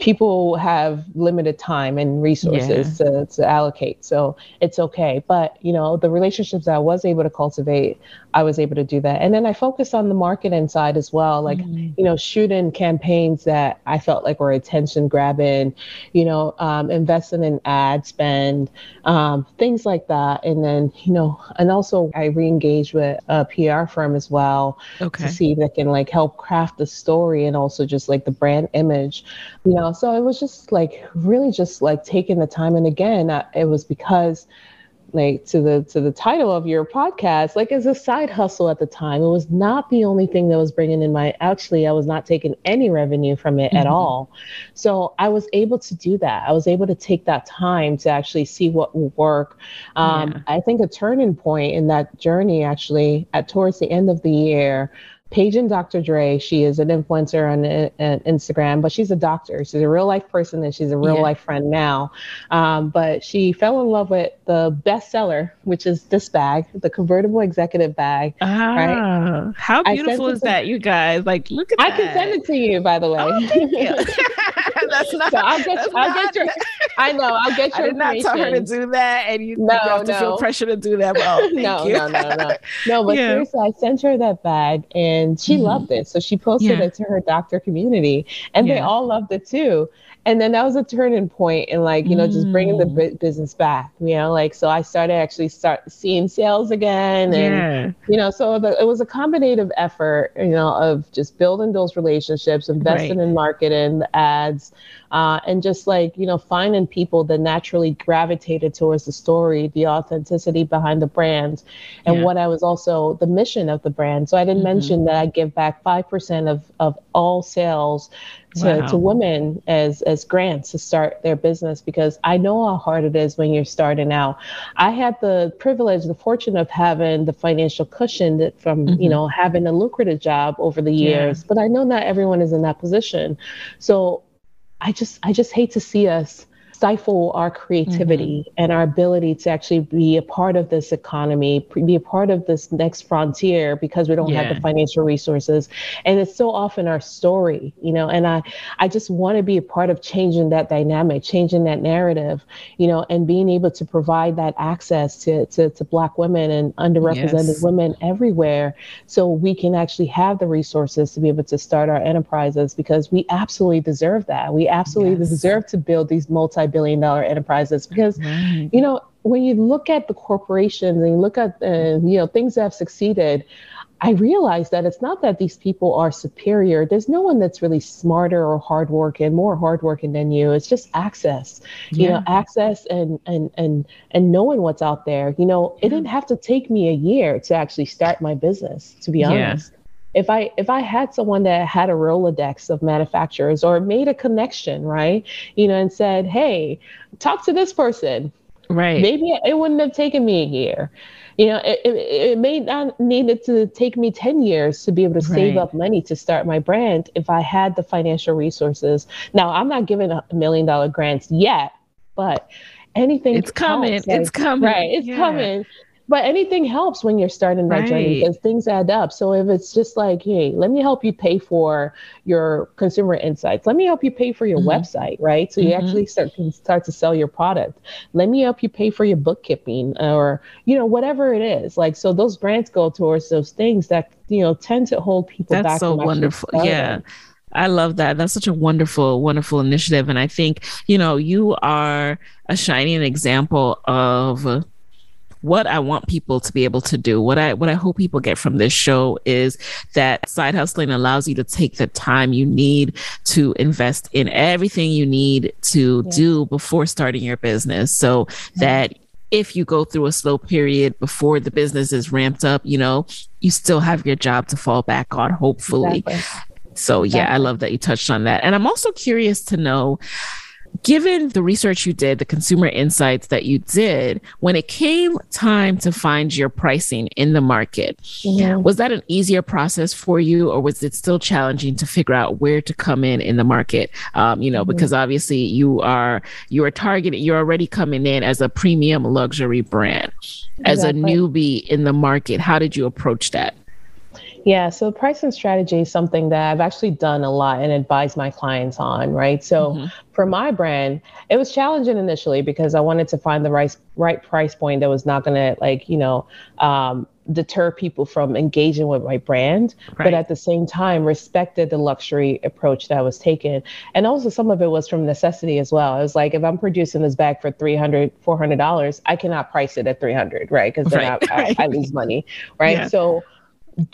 people have limited time and resources yeah. to, to allocate, so it's okay. But you know, the relationships that I was able to cultivate, I was able to do that, and then I focused on the marketing side as well, like mm-hmm. you know, shooting campaigns that I felt like were attention grabbing, you know, um, investing in ad spend, um, things like that. And then, you know, and also I re-engage with a PR firm as well okay. to see if they can like help craft the story and also just like the brand image, you know. So it was just like really just like taking the time. And again, uh, it was because like to the to the title of your podcast like as a side hustle at the time it was not the only thing that was bringing in my actually i was not taking any revenue from it mm-hmm. at all so i was able to do that i was able to take that time to actually see what will work um, yeah. i think a turning point in that journey actually at towards the end of the year Paige and Dr. Dre, she is an influencer on, on, Instagram, but she's a doctor. She's a real life person and she's a real yeah. life friend now. Um, but she fell in love with the bestseller, which is this bag, the convertible executive bag. Ah, right? How beautiful is that, you guys? Like, look at I that. I can send it to you, by the way. Oh. that's not. So I'll get. I'll get your. I know. I'll get your. I did not tell her to do that, and you, no, you have to no. feel pressure to do that. Well, no, no, no, no, no. But yeah. seriously, I sent her that bag, and she mm-hmm. loved it. So she posted yeah. it to her doctor community, and yeah. they all loved it too and then that was a turning point in like you know just bringing the mm. business back you know like so i started actually start seeing sales again and yeah. you know so the, it was a combinative effort you know of just building those relationships investing right. in marketing the ads uh, and just like you know finding people that naturally gravitated towards the story the authenticity behind the brand and yeah. what i was also the mission of the brand so i didn't mm-hmm. mention that i give back 5% of, of all sales to, wow. to women as as grants to start their business because I know how hard it is when you're starting out. I had the privilege, the fortune of having the financial cushion that from mm-hmm. you know having a lucrative job over the years, yeah. but I know not everyone is in that position. So I just I just hate to see us stifle our creativity mm-hmm. and our ability to actually be a part of this economy, be a part of this next frontier because we don't yeah. have the financial resources. And it's so often our story, you know, and I, I just want to be a part of changing that dynamic, changing that narrative, you know, and being able to provide that access to, to, to Black women and underrepresented yes. women everywhere so we can actually have the resources to be able to start our enterprises because we absolutely deserve that. We absolutely yes. deserve to build these multi billion dollar enterprises because right. you know when you look at the corporations and you look at uh, you know things that have succeeded I realize that it's not that these people are superior. There's no one that's really smarter or hardworking, more hardworking than you. It's just access, yeah. you know, access and and and and knowing what's out there. You know, it didn't have to take me a year to actually start my business. To be honest. If I if I had someone that had a Rolodex of manufacturers or made a connection, right? You know, and said, "Hey, talk to this person." Right. Maybe it wouldn't have taken me a year. You know, it, it, it may not needed to take me 10 years to be able to right. save up money to start my brand if I had the financial resources. Now, I'm not giving a million dollar grants yet, but anything it's coming. Like, it's coming. Right. It's yeah. coming but anything helps when you're starting that right. journey because things add up. So if it's just like, hey, let me help you pay for your consumer insights. Let me help you pay for your mm-hmm. website, right? So mm-hmm. you actually start can start to sell your product. Let me help you pay for your bookkeeping or you know whatever it is. Like so, those grants go towards those things that you know tend to hold people That's back. so wonderful. Yeah. I love that. That's such a wonderful, wonderful initiative. And I think, you know, you are a shining example of what I want people to be able to do, what I what I hope people get from this show is that side hustling allows you to take the time you need to invest in everything you need to yeah. do before starting your business so that if you go through a slow period before the business is ramped up, you know, you still have your job to fall back on, hopefully. Exactly. So, yeah. I love that you touched on that. And I'm also curious to know given the research you did, the consumer insights that you did, when it came time to find your pricing in the market, yeah. was that an easier process for you, or was it still challenging to figure out where to come in in the market? Um, you know, mm-hmm. because obviously you are you are targeting, you're already coming in as a premium luxury brand. As a newbie in the market, how did you approach that? Yeah, so pricing strategy is something that I've actually done a lot and advise my clients on, right? So mm-hmm. for my brand, it was challenging initially because I wanted to find the right right price point that was not going to like, you know, um, deter people from engaging with my brand, right. but at the same time respected the luxury approach that was taken. And also some of it was from necessity as well. It was like, if I'm producing this bag for 300 $400, I cannot price it at 300 right? Because then right. I, I, I, lose money, right? Yeah. So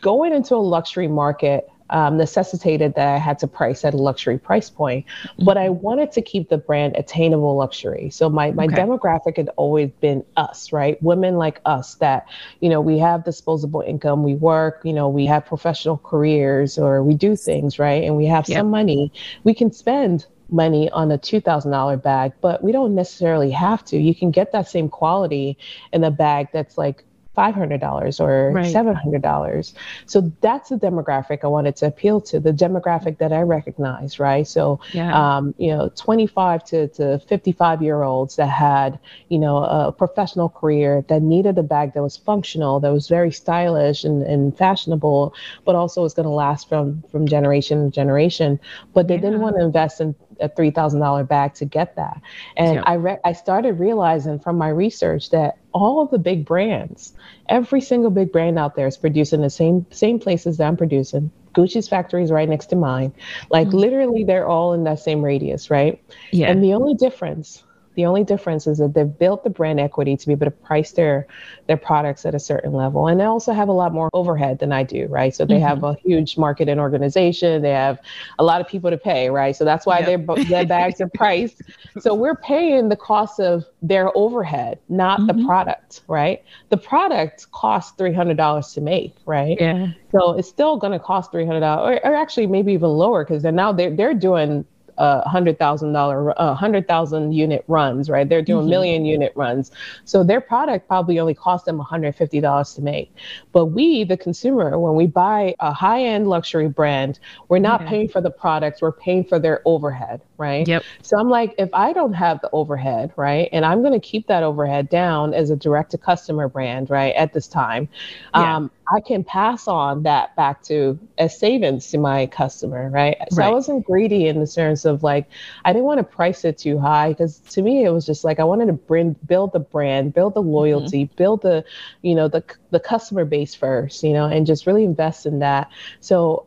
going into a luxury market um, necessitated that I had to price at a luxury price point, but I wanted to keep the brand attainable luxury. So my my okay. demographic had always been us, right? Women like us that, you know, we have disposable income, we work, you know, we have professional careers or we do things, right? And we have yep. some money. We can spend money on a $2,000 bag, but we don't necessarily have to. You can get that same quality in a bag that's like $500 or right. $700. So that's the demographic I wanted to appeal to, the demographic that I recognize, right? So, yeah. um, you know, 25 to, to 55 year olds that had, you know, a professional career that needed a bag that was functional, that was very stylish and, and fashionable, but also was going to last from, from generation to generation. But they yeah. didn't want to invest in a three thousand dollar bag to get that. And yeah. I re- I started realizing from my research that all of the big brands, every single big brand out there is producing the same same places that I'm producing. Gucci's factory is right next to mine. Like mm-hmm. literally, they're all in that same radius, right? Yeah. And the only difference the only difference is that they've built the brand equity to be able to price their their products at a certain level, and they also have a lot more overhead than I do, right? So they mm-hmm. have a huge marketing organization. They have a lot of people to pay, right? So that's why yep. their their bags are priced. So we're paying the cost of their overhead, not mm-hmm. the product, right? The product costs three hundred dollars to make, right? Yeah. So it's still going to cost three hundred dollars, or, or actually maybe even lower because they're now they're they're doing a hundred thousand dollar, a hundred thousand unit runs, right? They're doing mm-hmm. million unit runs. So their product probably only cost them $150 to make. But we, the consumer, when we buy a high end luxury brand, we're not paying for the products, we're paying for their overhead, right? Yep. So I'm like, if I don't have the overhead, right, and I'm going to keep that overhead down as a direct to customer brand, right, at this time, yeah. um, I can pass on that back to as savings to my customer, right? So right. I wasn't greedy in the sense of like I didn't want to price it too high because to me it was just like I wanted to bring build the brand, build the mm-hmm. loyalty, mm-hmm. build the you know the the customer base first, you know, and just really invest in that. So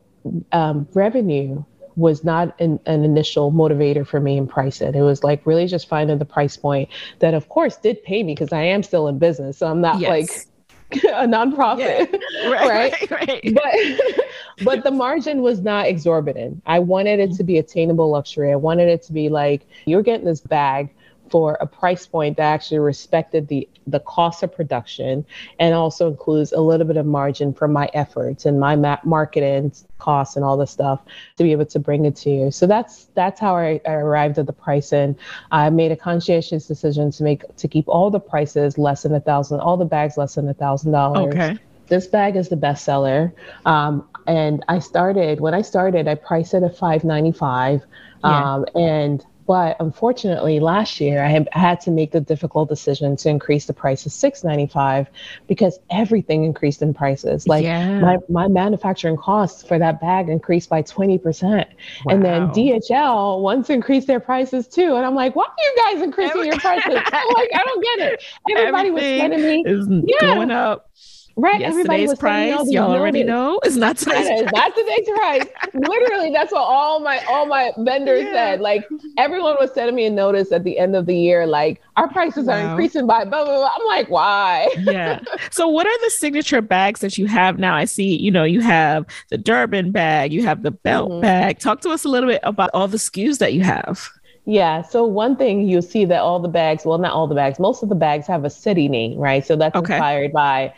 um, revenue was not an, an, initial motivator for me in price it. It was like really just finding the price point that, of course, did pay me because I am still in business. So I'm not yes. like a nonprofit, yeah. right, right? right? But but the margin was not exorbitant. I wanted it to be attainable luxury. I wanted it to be like you're getting this bag for a price point that actually respected the the cost of production and also includes a little bit of margin for my efforts and my ma- marketing costs and all this stuff to be able to bring it to you. So that's that's how I, I arrived at the pricing. I made a conscientious decision to make to keep all the prices less than a thousand, all the bags less than a thousand dollars. Okay. This bag is the bestseller. Um, and I started when I started, I priced it at five ninety five. Yeah. Um, and but unfortunately, last year I had, I had to make the difficult decision to increase the price to six ninety five because everything increased in prices. Like yeah. my, my manufacturing costs for that bag increased by twenty percent, wow. and then DHL once increased their prices too. And I'm like, why are you guys increasing your prices? I'm like, I don't get it. Everybody everything was sending me is yeah. going up. Right. Yesterday's price, y'all already know, it's not today's price. Not today's price. Literally, that's what all my all my vendors yeah. said. Like everyone was sending me a notice at the end of the year, like our prices wow. are increasing by blah blah blah. I'm like, why? yeah. So what are the signature bags that you have now? I see, you know, you have the Durban bag, you have the belt mm-hmm. bag. Talk to us a little bit about all the SKUs that you have. Yeah. So one thing you'll see that all the bags, well, not all the bags, most of the bags have a city name, right? So that's okay. inspired by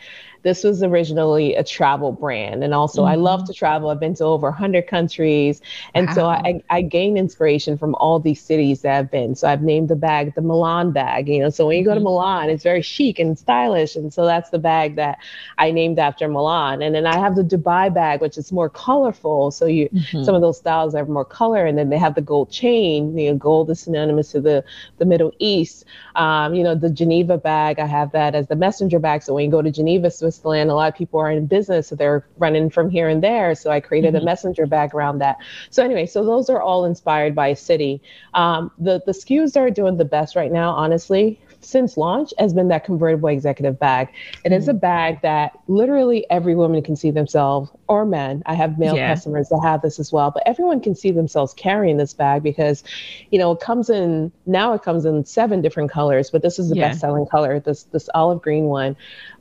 this was originally a travel brand. And also, mm-hmm. I love mm-hmm. to travel. I've been to over 100 countries. And wow. so I, I gain inspiration from all these cities that I've been. So I've named the bag the Milan bag. You know, so when you go to mm-hmm. Milan, it's very chic and stylish. And so that's the bag that I named after Milan. And then I have the Dubai bag, which is more colorful. So you mm-hmm. some of those styles have more color. And then they have the gold chain. You know, gold is synonymous to the, the Middle East. Um, you know, the Geneva bag, I have that as the messenger bag. So when you go to Geneva, Swiss Switzerland, a lot of people are in business, so they're running from here and there. So I created mm-hmm. a messenger background that. So anyway, so those are all inspired by a city. Um, the the SKUs that are doing the best right now, honestly, since launch has been that convertible executive bag. It is a mm-hmm. bag that literally every woman can see themselves, or men. I have male yeah. customers that have this as well, but everyone can see themselves carrying this bag because, you know, it comes in now. It comes in seven different colors, but this is the yeah. best selling color. This this olive green one.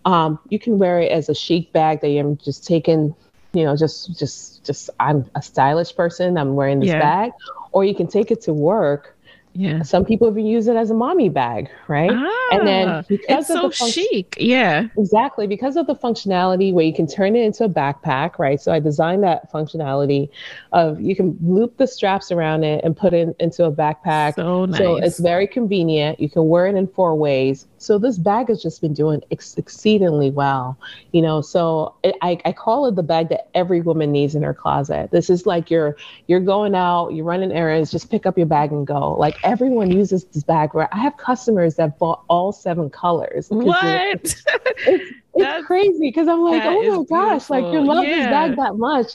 Um, you can wear it as a chic bag that you're just taking you know, just just just I'm a stylish person. I'm wearing this yeah. bag, or you can take it to work yeah. Some people even use it as a mommy bag, right? Ah, and then ah, because it's of so the func- chic. Yeah. Exactly. Because of the functionality where you can turn it into a backpack, right? So I designed that functionality of you can loop the straps around it and put it into a backpack. So nice. So it's very convenient. You can wear it in four ways. So this bag has just been doing ex- exceedingly well, you know. So it, I, I call it the bag that every woman needs in her closet. This is like you're you're going out, you're running errands, just pick up your bag and go. Like everyone uses this bag. Where I have customers that bought all seven colors. What? It's, it's, it's crazy because I'm like, oh my gosh, like you love yeah. this bag that much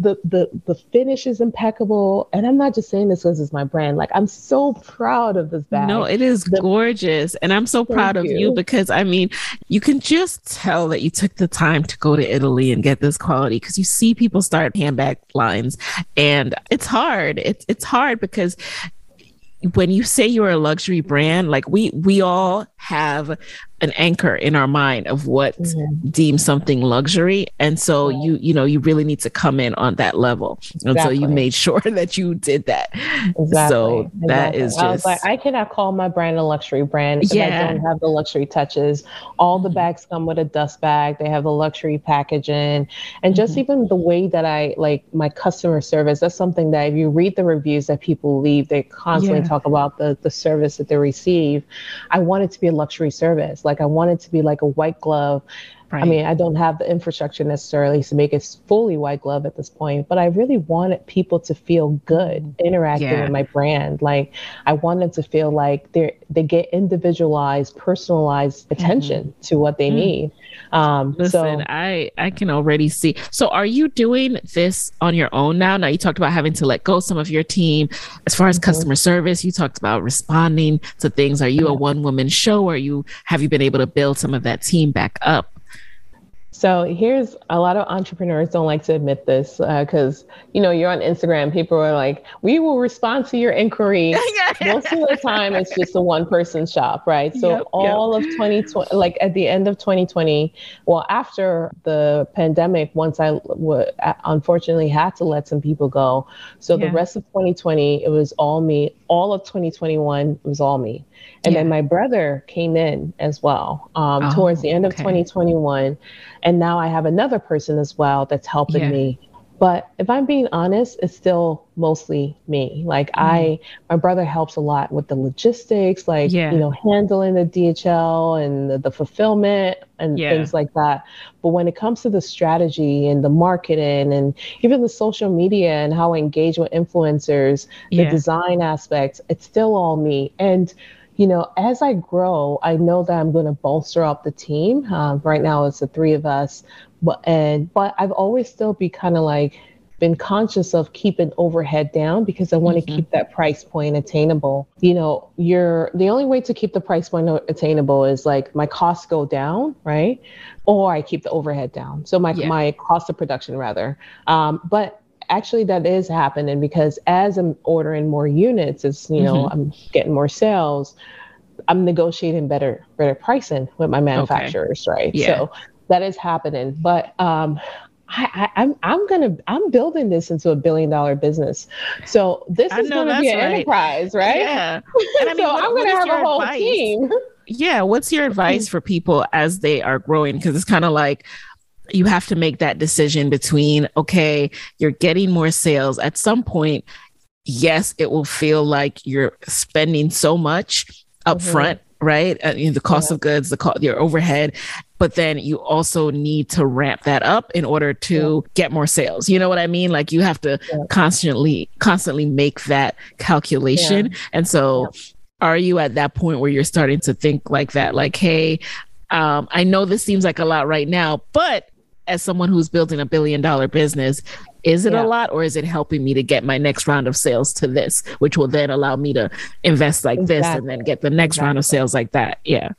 the the the finish is impeccable. And i'm not just saying this because it's my brand. Like i'm so proud of this bag. No it is the, gorgeous. And i'm so proud of you. you. because i mean you can just tell that you took the time to go to italy and get this quality because you see people start handbag lines. And it's hard. It's it's hard because when you say you're a luxury brand, like we we all have an anchor in our mind of what mm-hmm. deems something luxury and so you you know you really need to come in on that level and exactly. so you made sure that you did that exactly. so that exactly. is just I was like I cannot call my brand a luxury brand if yeah. I don't have the luxury touches all the mm-hmm. bags come with a dust bag they have the luxury packaging and just mm-hmm. even the way that I like my customer service that's something that if you read the reviews that people leave they constantly yeah. talk about the the service that they receive I want it to be a luxury service like I want it to be like a white glove. Right. I mean, I don't have the infrastructure necessarily to make it fully white glove at this point, but I really wanted people to feel good mm-hmm. interacting yeah. with my brand. Like I want them to feel like they they get individualized, personalized attention mm-hmm. to what they mm-hmm. need. Um, Listen, so, I I can already see. So, are you doing this on your own now? Now you talked about having to let go some of your team. As far as mm-hmm. customer service, you talked about responding to things. Are you a one woman show? Or are you have you been able to build some of that team back up? So here's a lot of entrepreneurs don't like to admit this because uh, you know you're on Instagram. People are like, "We will respond to your inquiry." Most of the time, it's just a one-person shop, right? So yep, all yep. of 2020, like at the end of 2020, well, after the pandemic, once I w- unfortunately had to let some people go, so yeah. the rest of 2020, it was all me. All of 2021 it was all me. And yeah. then my brother came in as well um, oh, towards the end of okay. 2021. And now I have another person as well that's helping yeah. me. But if I'm being honest, it's still mostly me. Like mm. I, my brother helps a lot with the logistics, like, yeah. you know, handling the DHL and the, the fulfillment and things like that. But when it comes to the strategy and the marketing and even the social media and how I engage with influencers, the design aspects, it's still all me. And you know, as I grow, I know that I'm going to bolster up the team. Um, right now, it's the three of us, but and but I've always still be kind of like been conscious of keeping overhead down because I want to mm-hmm. keep that price point attainable. You know, you're the only way to keep the price point attainable is like my costs go down, right? Or I keep the overhead down. So my yeah. my cost of production rather. Um, but actually that is happening because as I'm ordering more units, it's you know mm-hmm. I'm getting more sales. I'm negotiating better better pricing with my manufacturers, okay. right? Yeah. So that is happening, but um, I, am I'm, I'm gonna I'm building this into a billion dollar business. So this is gonna be an right. enterprise, right? Yeah. And I mean, so what, I'm gonna have a whole advice? team. Yeah. What's your advice for people as they are growing? Because it's kind of like you have to make that decision between, okay, you're getting more sales. At some point, yes, it will feel like you're spending so much upfront, mm-hmm. right? Uh, you know, the cost yeah. of goods, the cost, your overhead, but then you also need to ramp that up in order to yeah. get more sales. You know what I mean? Like you have to yeah. constantly, constantly make that calculation. And so, are you at that point where you're starting to think like that? Like, hey, um, I know this seems like a lot right now, but as someone who's building a billion dollar business, is it yeah. a lot or is it helping me to get my next round of sales to this, which will then allow me to invest like exactly. this and then get the next exactly. round of sales like that? Yeah.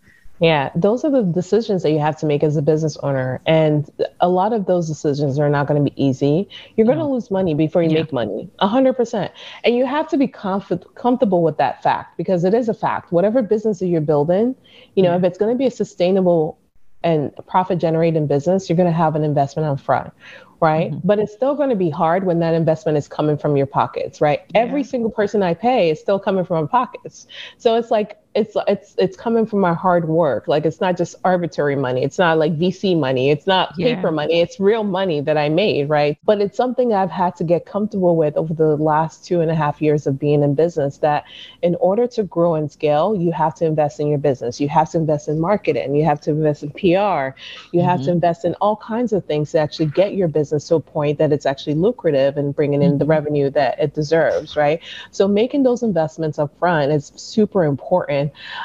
Yeah, those are the decisions that you have to make as a business owner. And a lot of those decisions are not going to be easy. You're going to lose money before you yeah. make money, 100%. And you have to be comf- comfortable with that fact because it is a fact. Whatever business that you're building, you know, mm-hmm. if it's going to be a sustainable and profit generating business, you're going to have an investment up front, right? Mm-hmm. But it's still going to be hard when that investment is coming from your pockets, right? Yeah. Every single person I pay is still coming from my pockets. So it's like it's it's it's coming from my hard work. Like it's not just arbitrary money. It's not like VC money. It's not yeah. paper money. It's real money that I made, right? But it's something I've had to get comfortable with over the last two and a half years of being in business. That in order to grow and scale, you have to invest in your business. You have to invest in marketing. You have to invest in PR. You mm-hmm. have to invest in all kinds of things to actually get your business to a point that it's actually lucrative and bringing in mm-hmm. the revenue that it deserves, right? So making those investments up front is super important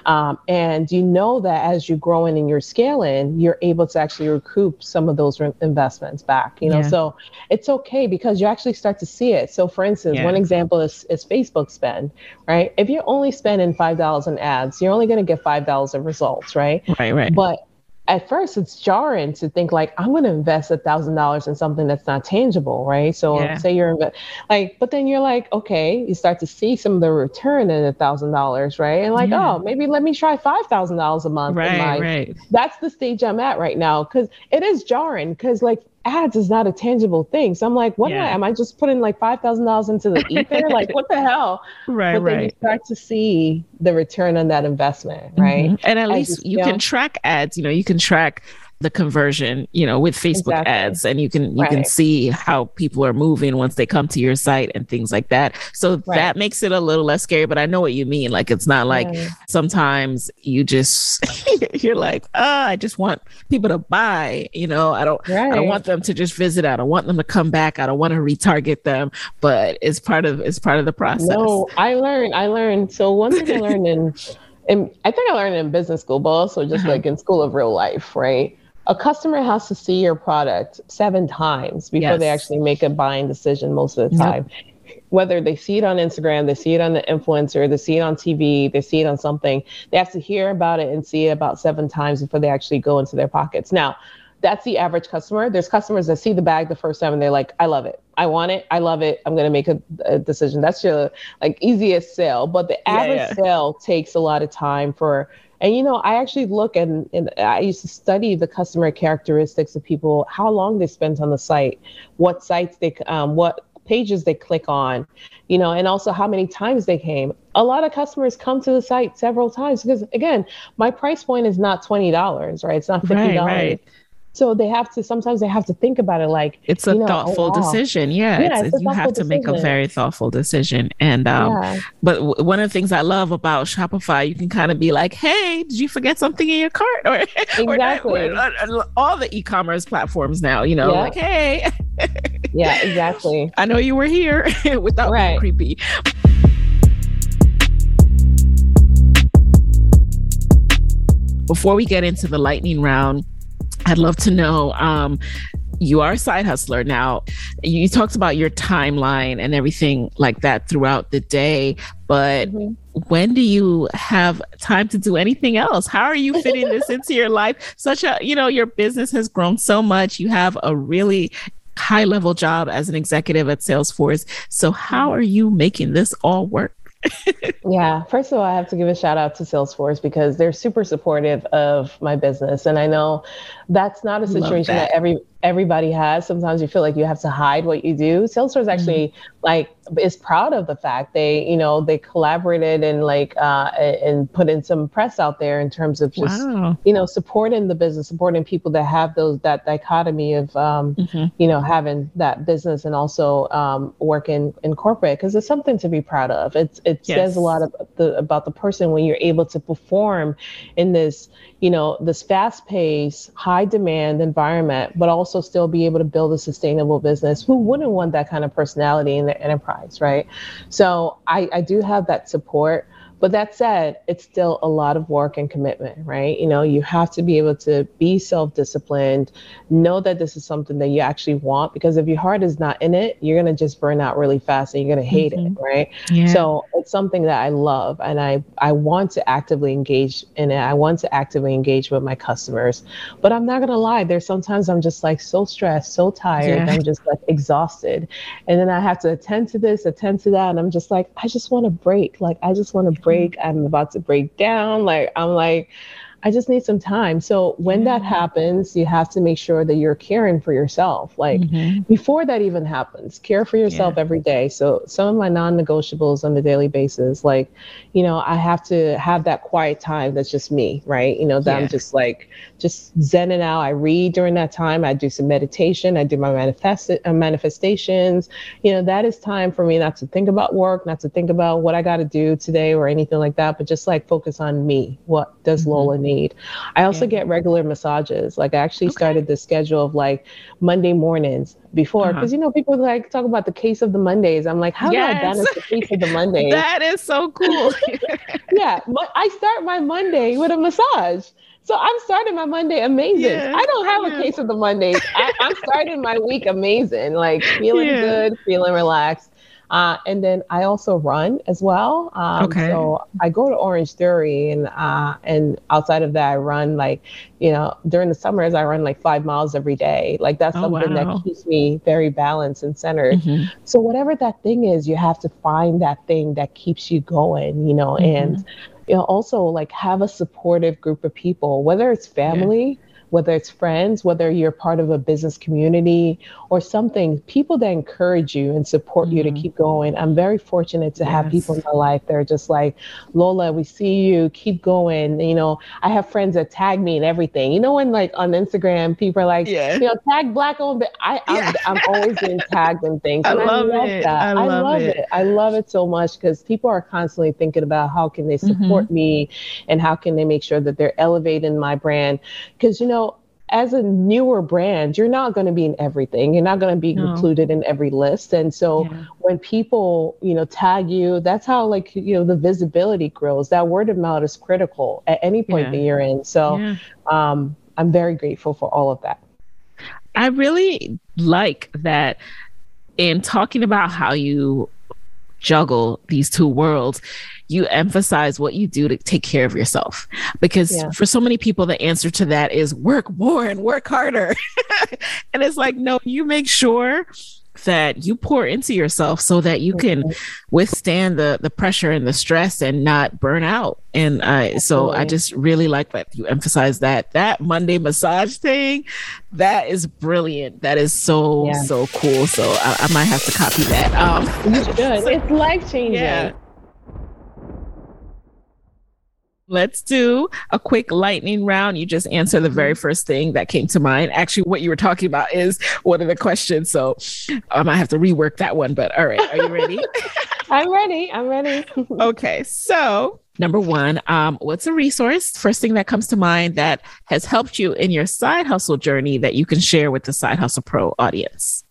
um, and you know that as you're growing and you're scaling, you're able to actually recoup some of those re- investments back. You know, yeah. so it's okay because you actually start to see it. So, for instance, yeah. one example is, is Facebook spend, right? If you're only spending five dollars on ads, you're only going to get five dollars of results, right? Right, right. But at first it's jarring to think like i'm going to invest a thousand dollars in something that's not tangible right so yeah. say you're like but then you're like okay you start to see some of the return in a thousand dollars right and like yeah. oh maybe let me try five thousand dollars a month right, my, right that's the stage i'm at right now because it is jarring because like ads is not a tangible thing. So I'm like, what yeah. am I? Am I just putting like five thousand dollars into the ether? like, what the hell? Right, but then you start to see the return on that investment, right? Mm-hmm. And at As least you, you can track ads. You know, you can track the conversion, you know, with Facebook exactly. ads and you can you right. can see how people are moving once they come to your site and things like that. So right. that makes it a little less scary, but I know what you mean. Like it's not like right. sometimes you just you're like, "Oh, I just want people to buy, you know, I don't I don't want them to just visit, I don't want them to come back, I don't want to retarget them, but it's part of it's part of the process." No, I learned I learned. So one thing I learned in and I think I learned in business school, but also just uh-huh. like in school of real life, right? A customer has to see your product seven times before yes. they actually make a buying decision most of the time. Yep. Whether they see it on Instagram, they see it on the influencer, they see it on TV, they see it on something, they have to hear about it and see it about seven times before they actually go into their pockets. Now, that's the average customer. There's customers that see the bag the first time and they're like, I love it. I want it. I love it. I'm going to make a, a, decision. That's your like easiest sale. But the average yeah, yeah. sale takes a lot of time for, and you know, I actually look and, and I used to study the customer characteristics of people, how long they spent on the site, what sites they, um, what pages they click on, you know, and also how many times they came. A lot of customers come to the site several times because, again, my price point is not $20, right? It's not $50. Right, right. So they have to sometimes they have to think about it like it's a you know, thoughtful oh, decision. Yeah, yeah it's, it's you have to decision. make a very thoughtful decision. And um, yeah. but w- one of the things I love about Shopify, you can kind of be like, "Hey, did you forget something in your cart?" Or exactly or, or, or, all the e-commerce platforms now. You know, yeah. like, "Hey." yeah, exactly. I know you were here without right. being creepy. Before we get into the lightning round, I'd love to know. Um, you are a side hustler now. You talked about your timeline and everything like that throughout the day, but mm-hmm. when do you have time to do anything else? How are you fitting this into your life? Such a, you know, your business has grown so much. You have a really high level job as an executive at Salesforce. So, how are you making this all work? yeah, first of all, I have to give a shout out to Salesforce because they're super supportive of my business. And I know that's not a situation that. that every everybody has. Sometimes you feel like you have to hide what you do. Salesforce actually mm-hmm. like is proud of the fact they, you know, they collaborated and like uh, and put in some press out there in terms of just wow. you know supporting the business, supporting people that have those that dichotomy of um, mm-hmm. you know having that business and also um, working in corporate because it's something to be proud of. It's it yes. says a lot of the, about the person when you're able to perform in this you know this fast paced high demand environment but also still be able to build a sustainable business. Who wouldn't want that kind of personality in their enterprise right? So i, I do have that support but that said, it's still a lot of work and commitment, right? You know, you have to be able to be self disciplined, know that this is something that you actually want, because if your heart is not in it, you're going to just burn out really fast and you're going to hate mm-hmm. it, right? Yeah. So it's something that I love and I, I want to actively engage in it. I want to actively engage with my customers. But I'm not going to lie, there's sometimes I'm just like so stressed, so tired, yeah. I'm just like exhausted. And then I have to attend to this, attend to that. And I'm just like, I just want to break. Like, I just want to break. I'm about to break down. Like, I'm like, I just need some time. So when that happens, you have to make sure that you're caring for yourself. Like mm-hmm. before that even happens, care for yourself yeah. every day. So some of my non-negotiables on the daily basis, like, you know, I have to have that quiet time that's just me, right? You know, that yeah. I'm just like just zenning out. I read during that time. I do some meditation. I do my manifest uh, manifestations. You know, that is time for me not to think about work, not to think about what I got to do today or anything like that, but just like focus on me. What does mm-hmm. Lola need? Need. I also yeah. get regular massages. Like I actually okay. started the schedule of like Monday mornings before because uh-huh. you know people like talk about the case of the Mondays. I'm like, how yes. do I balance the case of the Mondays? that is so cool. yeah, I start my Monday with a massage. So I'm starting my Monday amazing. Yeah, I don't have yeah. a case of the Mondays. I, am starting my week amazing, like feeling yeah. good, feeling relaxed. Uh, and then I also run as well. Um, okay. So I go to Orange Theory, and uh, and outside of that, I run like you know during the summers I run like five miles every day. Like that's oh, something wow. that keeps me very balanced and centered. Mm-hmm. So whatever that thing is, you have to find that thing that keeps you going. You know, mm-hmm. and you know also like have a supportive group of people, whether it's family. Yeah whether it's friends, whether you're part of a business community or something, people that encourage you and support mm-hmm. you to mm-hmm. keep going. I'm very fortunate to yes. have people in my life that are just like, Lola, we see you, keep going. You know, I have friends that tag me and everything. You know, when like on Instagram, people are like, yeah. you know, tag black owned, but I, I'm, I'm, always being tagged and things. And I, love I love it. that. I love, I love it. it. I love it so much because people are constantly thinking about how can they support mm-hmm. me and how can they make sure that they're elevating my brand. Because, you know, as a newer brand, you're not going to be in everything. You're not going to be no. included in every list. And so yeah. when people, you know, tag you, that's how like, you know, the visibility grows. That word of mouth is critical at any point yeah. that you're in. So yeah. um, I'm very grateful for all of that. I really like that in talking about how you juggle these two worlds, you emphasize what you do to take care of yourself. Because yeah. for so many people, the answer to that is work more and work harder. and it's like, no, you make sure that you pour into yourself so that you can withstand the the pressure and the stress and not burn out. And I so I just really like that you emphasize that. That Monday massage thing that is brilliant. That is so yeah. so cool. So I, I, might have to copy that. Um you should. it's life changing yeah Let's do a quick lightning round. You just answer the very mm-hmm. first thing that came to mind. Actually, what you were talking about is one of the questions. So I might have to rework that one, but all right. Are you ready? I'm ready. I'm ready. okay. So, number one, um, what's a resource? First thing that comes to mind that has helped you in your side hustle journey that you can share with the Side Hustle Pro audience?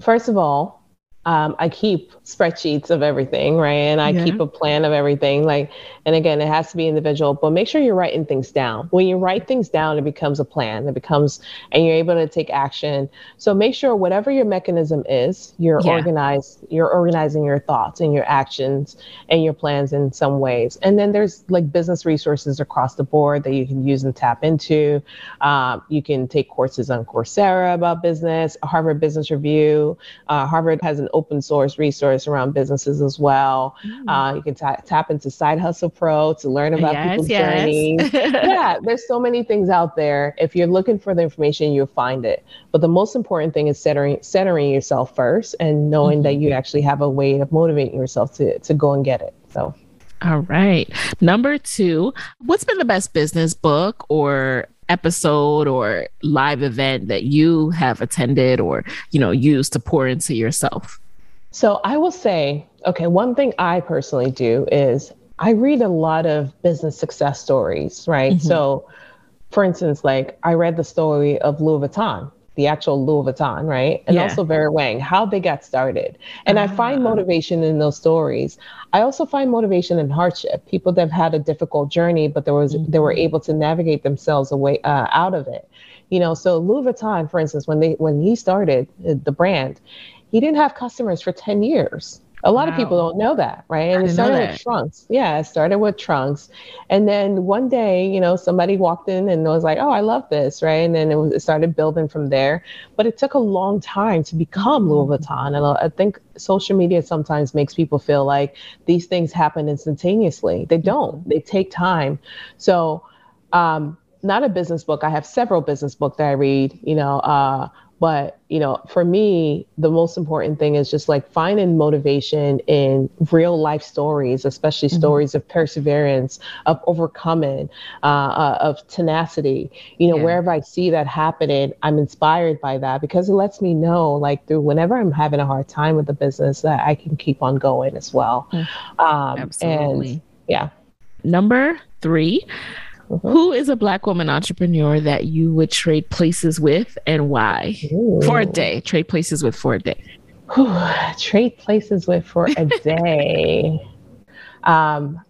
First of all, um, I keep spreadsheets of everything, right? And I yeah. keep a plan of everything. Like, and again, it has to be individual, but make sure you're writing things down. When you write things down, it becomes a plan. It becomes, and you're able to take action. So make sure whatever your mechanism is, you're yeah. organized. You're organizing your thoughts and your actions and your plans in some ways. And then there's like business resources across the board that you can use and tap into. Um, you can take courses on Coursera about business, Harvard Business Review. Uh, Harvard has an open source resource around businesses as well. Mm. Uh, you can t- tap into Side Hustle Pro to learn about yes, people's yes. journeys. yeah, there's so many things out there. If you're looking for the information, you'll find it. But the most important thing is centering, centering yourself first and knowing mm-hmm. that you actually have a way of motivating yourself to, to go and get it. So. All right. Number two, what's been the best business book or episode or live event that you have attended or, you know, used to pour into yourself? So I will say, okay, one thing I personally do is I read a lot of business success stories, right? Mm-hmm. So, for instance, like I read the story of Louis Vuitton, the actual Louis Vuitton, right? And yeah. also Vera Wang, how they got started. And uh I find ah. motivation in those stories. I also find motivation in hardship. People that have had a difficult journey, but there was mm-hmm. they were able to navigate themselves away uh, out of it. You know, so Louis Vuitton, for instance, when they when he started uh, the brand, he didn't have customers for 10 years. A lot wow. of people don't know that, right? And it started with trunks. Yeah, it started with trunks. And then one day, you know, somebody walked in and was like, oh, I love this, right? And then it, was, it started building from there. But it took a long time to become Louis Vuitton. And I think social media sometimes makes people feel like these things happen instantaneously. They don't, they take time. So, um, not a business book. I have several business books that I read, you know, uh, but, you know, for me, the most important thing is just like finding motivation in real life stories, especially mm-hmm. stories of perseverance, of overcoming, uh, uh, of tenacity. You know, yeah. wherever I see that happening, I'm inspired by that because it lets me know, like, through whenever I'm having a hard time with the business, that I can keep on going as well. Mm-hmm. Um, Absolutely. And yeah. Number three Mm-hmm. Who is a black woman entrepreneur that you would trade places with and why? Ooh. For a day. Trade places with for a day. trade places with for a day. um,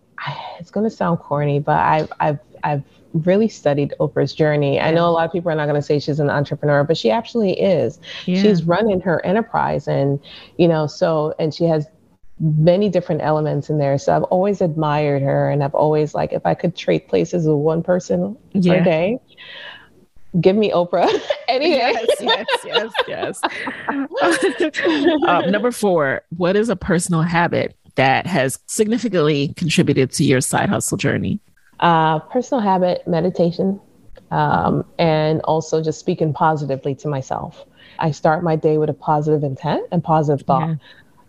it's going to sound corny, but I've, I've, I've really studied Oprah's journey. I know a lot of people are not going to say she's an entrepreneur, but she actually is. Yeah. She's running her enterprise and, you know, so, and she has many different elements in there. So I've always admired her and I've always like if I could trade places with one person yeah. per day, give me Oprah any day. Yes, yes, yes, yes. um, number four, what is a personal habit that has significantly contributed to your side hustle journey? Uh, personal habit, meditation, um, and also just speaking positively to myself. I start my day with a positive intent and positive thought. Yeah.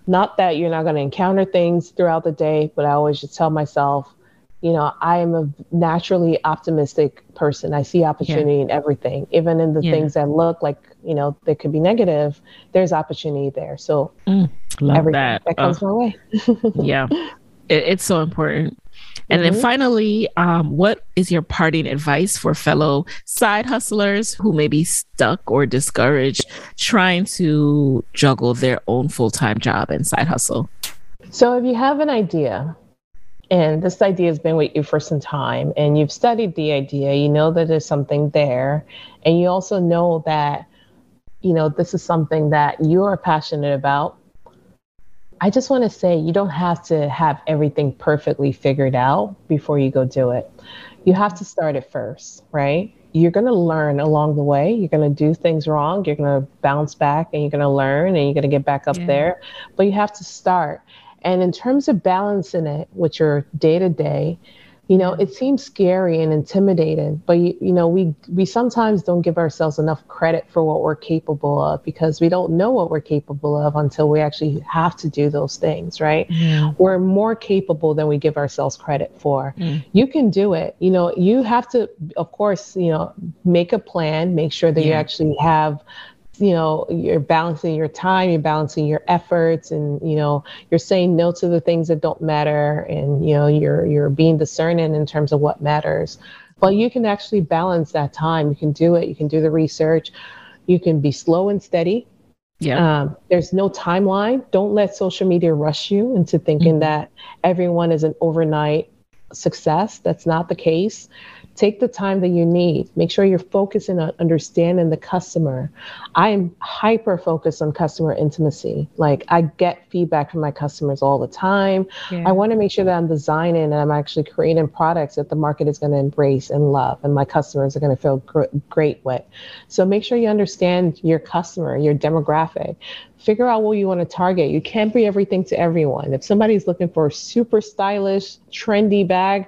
Not that you're not going to encounter things throughout the day, but I always just tell myself, you know, I am a naturally optimistic person. I see opportunity yeah. in everything, even in the yeah. things that look like, you know, they could be negative. There's opportunity there. So mm, everything that, that comes oh. my way. yeah, it, it's so important. And mm-hmm. then finally, um, what is your parting advice for fellow side hustlers who may be stuck or discouraged trying to juggle their own full time job and side hustle? So, if you have an idea, and this idea has been with you for some time, and you've studied the idea, you know that there's something there, and you also know that, you know, this is something that you are passionate about I just want to say you don't have to have everything perfectly figured out before you go do it. You have to start it first, right? You're going to learn along the way. You're going to do things wrong. You're going to bounce back and you're going to learn and you're going to get back up yeah. there. But you have to start. And in terms of balancing it with your day to day, you know it seems scary and intimidating but you, you know we we sometimes don't give ourselves enough credit for what we're capable of because we don't know what we're capable of until we actually have to do those things right mm. we're more capable than we give ourselves credit for mm. you can do it you know you have to of course you know make a plan make sure that yeah. you actually have you know you're balancing your time you're balancing your efforts and you know you're saying no to the things that don't matter and you know you're you're being discerning in terms of what matters. But you can actually balance that time. You can do it. You can do the research. You can be slow and steady. Yeah. Um, there's no timeline. Don't let social media rush you into thinking mm-hmm. that everyone is an overnight success. That's not the case Take the time that you need. Make sure you're focusing on understanding the customer. I am hyper focused on customer intimacy. Like I get feedback from my customers all the time. Yeah. I want to make sure that I'm designing and I'm actually creating products that the market is going to embrace and love and my customers are going to feel gr- great with. So make sure you understand your customer, your demographic figure out what you want to target. You can't be everything to everyone. If somebody's looking for a super stylish, trendy bag,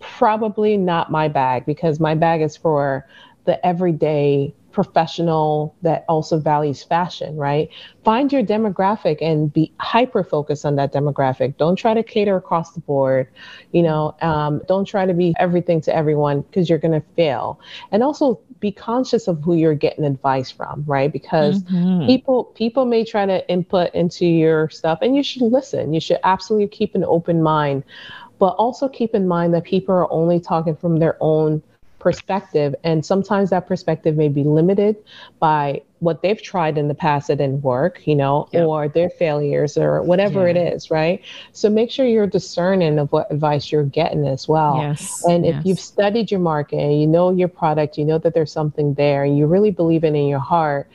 probably not my bag because my bag is for the everyday professional that also values fashion, right? Find your demographic and be hyper focused on that demographic. Don't try to cater across the board. You know, um, don't try to be everything to everyone because you're going to fail. And also be conscious of who you're getting advice from, right? Because mm-hmm. people people may try to input into your stuff, and you should listen. You should absolutely keep an open mind but also keep in mind that people are only talking from their own perspective. And sometimes that perspective may be limited by what they've tried in the past that didn't work, you know, yep. or their failures or whatever yeah. it is, right? So make sure you're discerning of what advice you're getting as well. Yes. And if yes. you've studied your market and you know your product, you know that there's something there and you really believe it in your heart,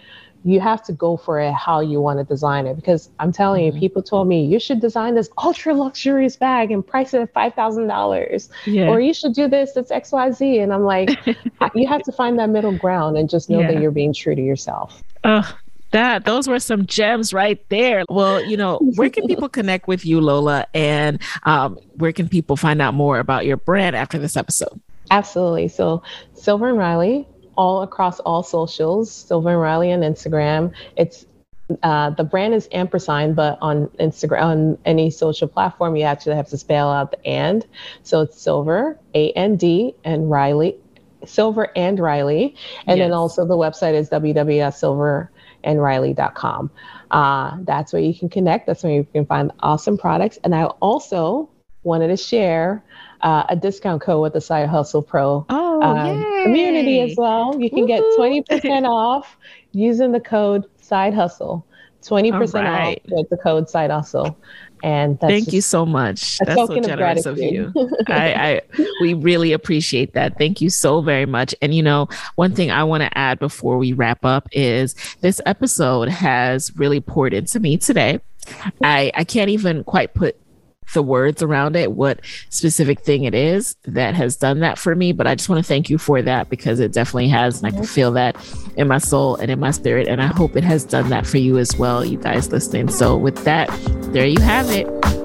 you have to go for it how you want to design it because i'm telling mm-hmm. you people told me you should design this ultra luxurious bag and price it at $5000 yeah. or you should do this that's xyz and i'm like you have to find that middle ground and just know yeah. that you're being true to yourself oh that those were some gems right there well you know where can people connect with you lola and um, where can people find out more about your brand after this episode absolutely so silver and riley all across all socials, Silver and Riley on Instagram. It's uh, the brand is ampersand, but on Instagram, on any social platform, you actually have to spell out the and. So it's Silver, A N D, and Riley, Silver and Riley. And yes. then also the website is www.silverandriley.com. Uh, that's where you can connect. That's where you can find awesome products. And I also wanted to share uh, a discount code with the Side Hustle Pro oh, um, community as well. You can Woo-hoo. get 20% off using the code Side Hustle. 20% right. off with the code Side Hustle. And thank you so much. That's so generous of, of you. I, I we really appreciate that. Thank you so very much. And you know, one thing I want to add before we wrap up is this episode has really poured into me today. I, I can't even quite put the words around it, what specific thing it is that has done that for me. But I just want to thank you for that because it definitely has. And I can feel that in my soul and in my spirit. And I hope it has done that for you as well, you guys listening. So, with that, there you have it.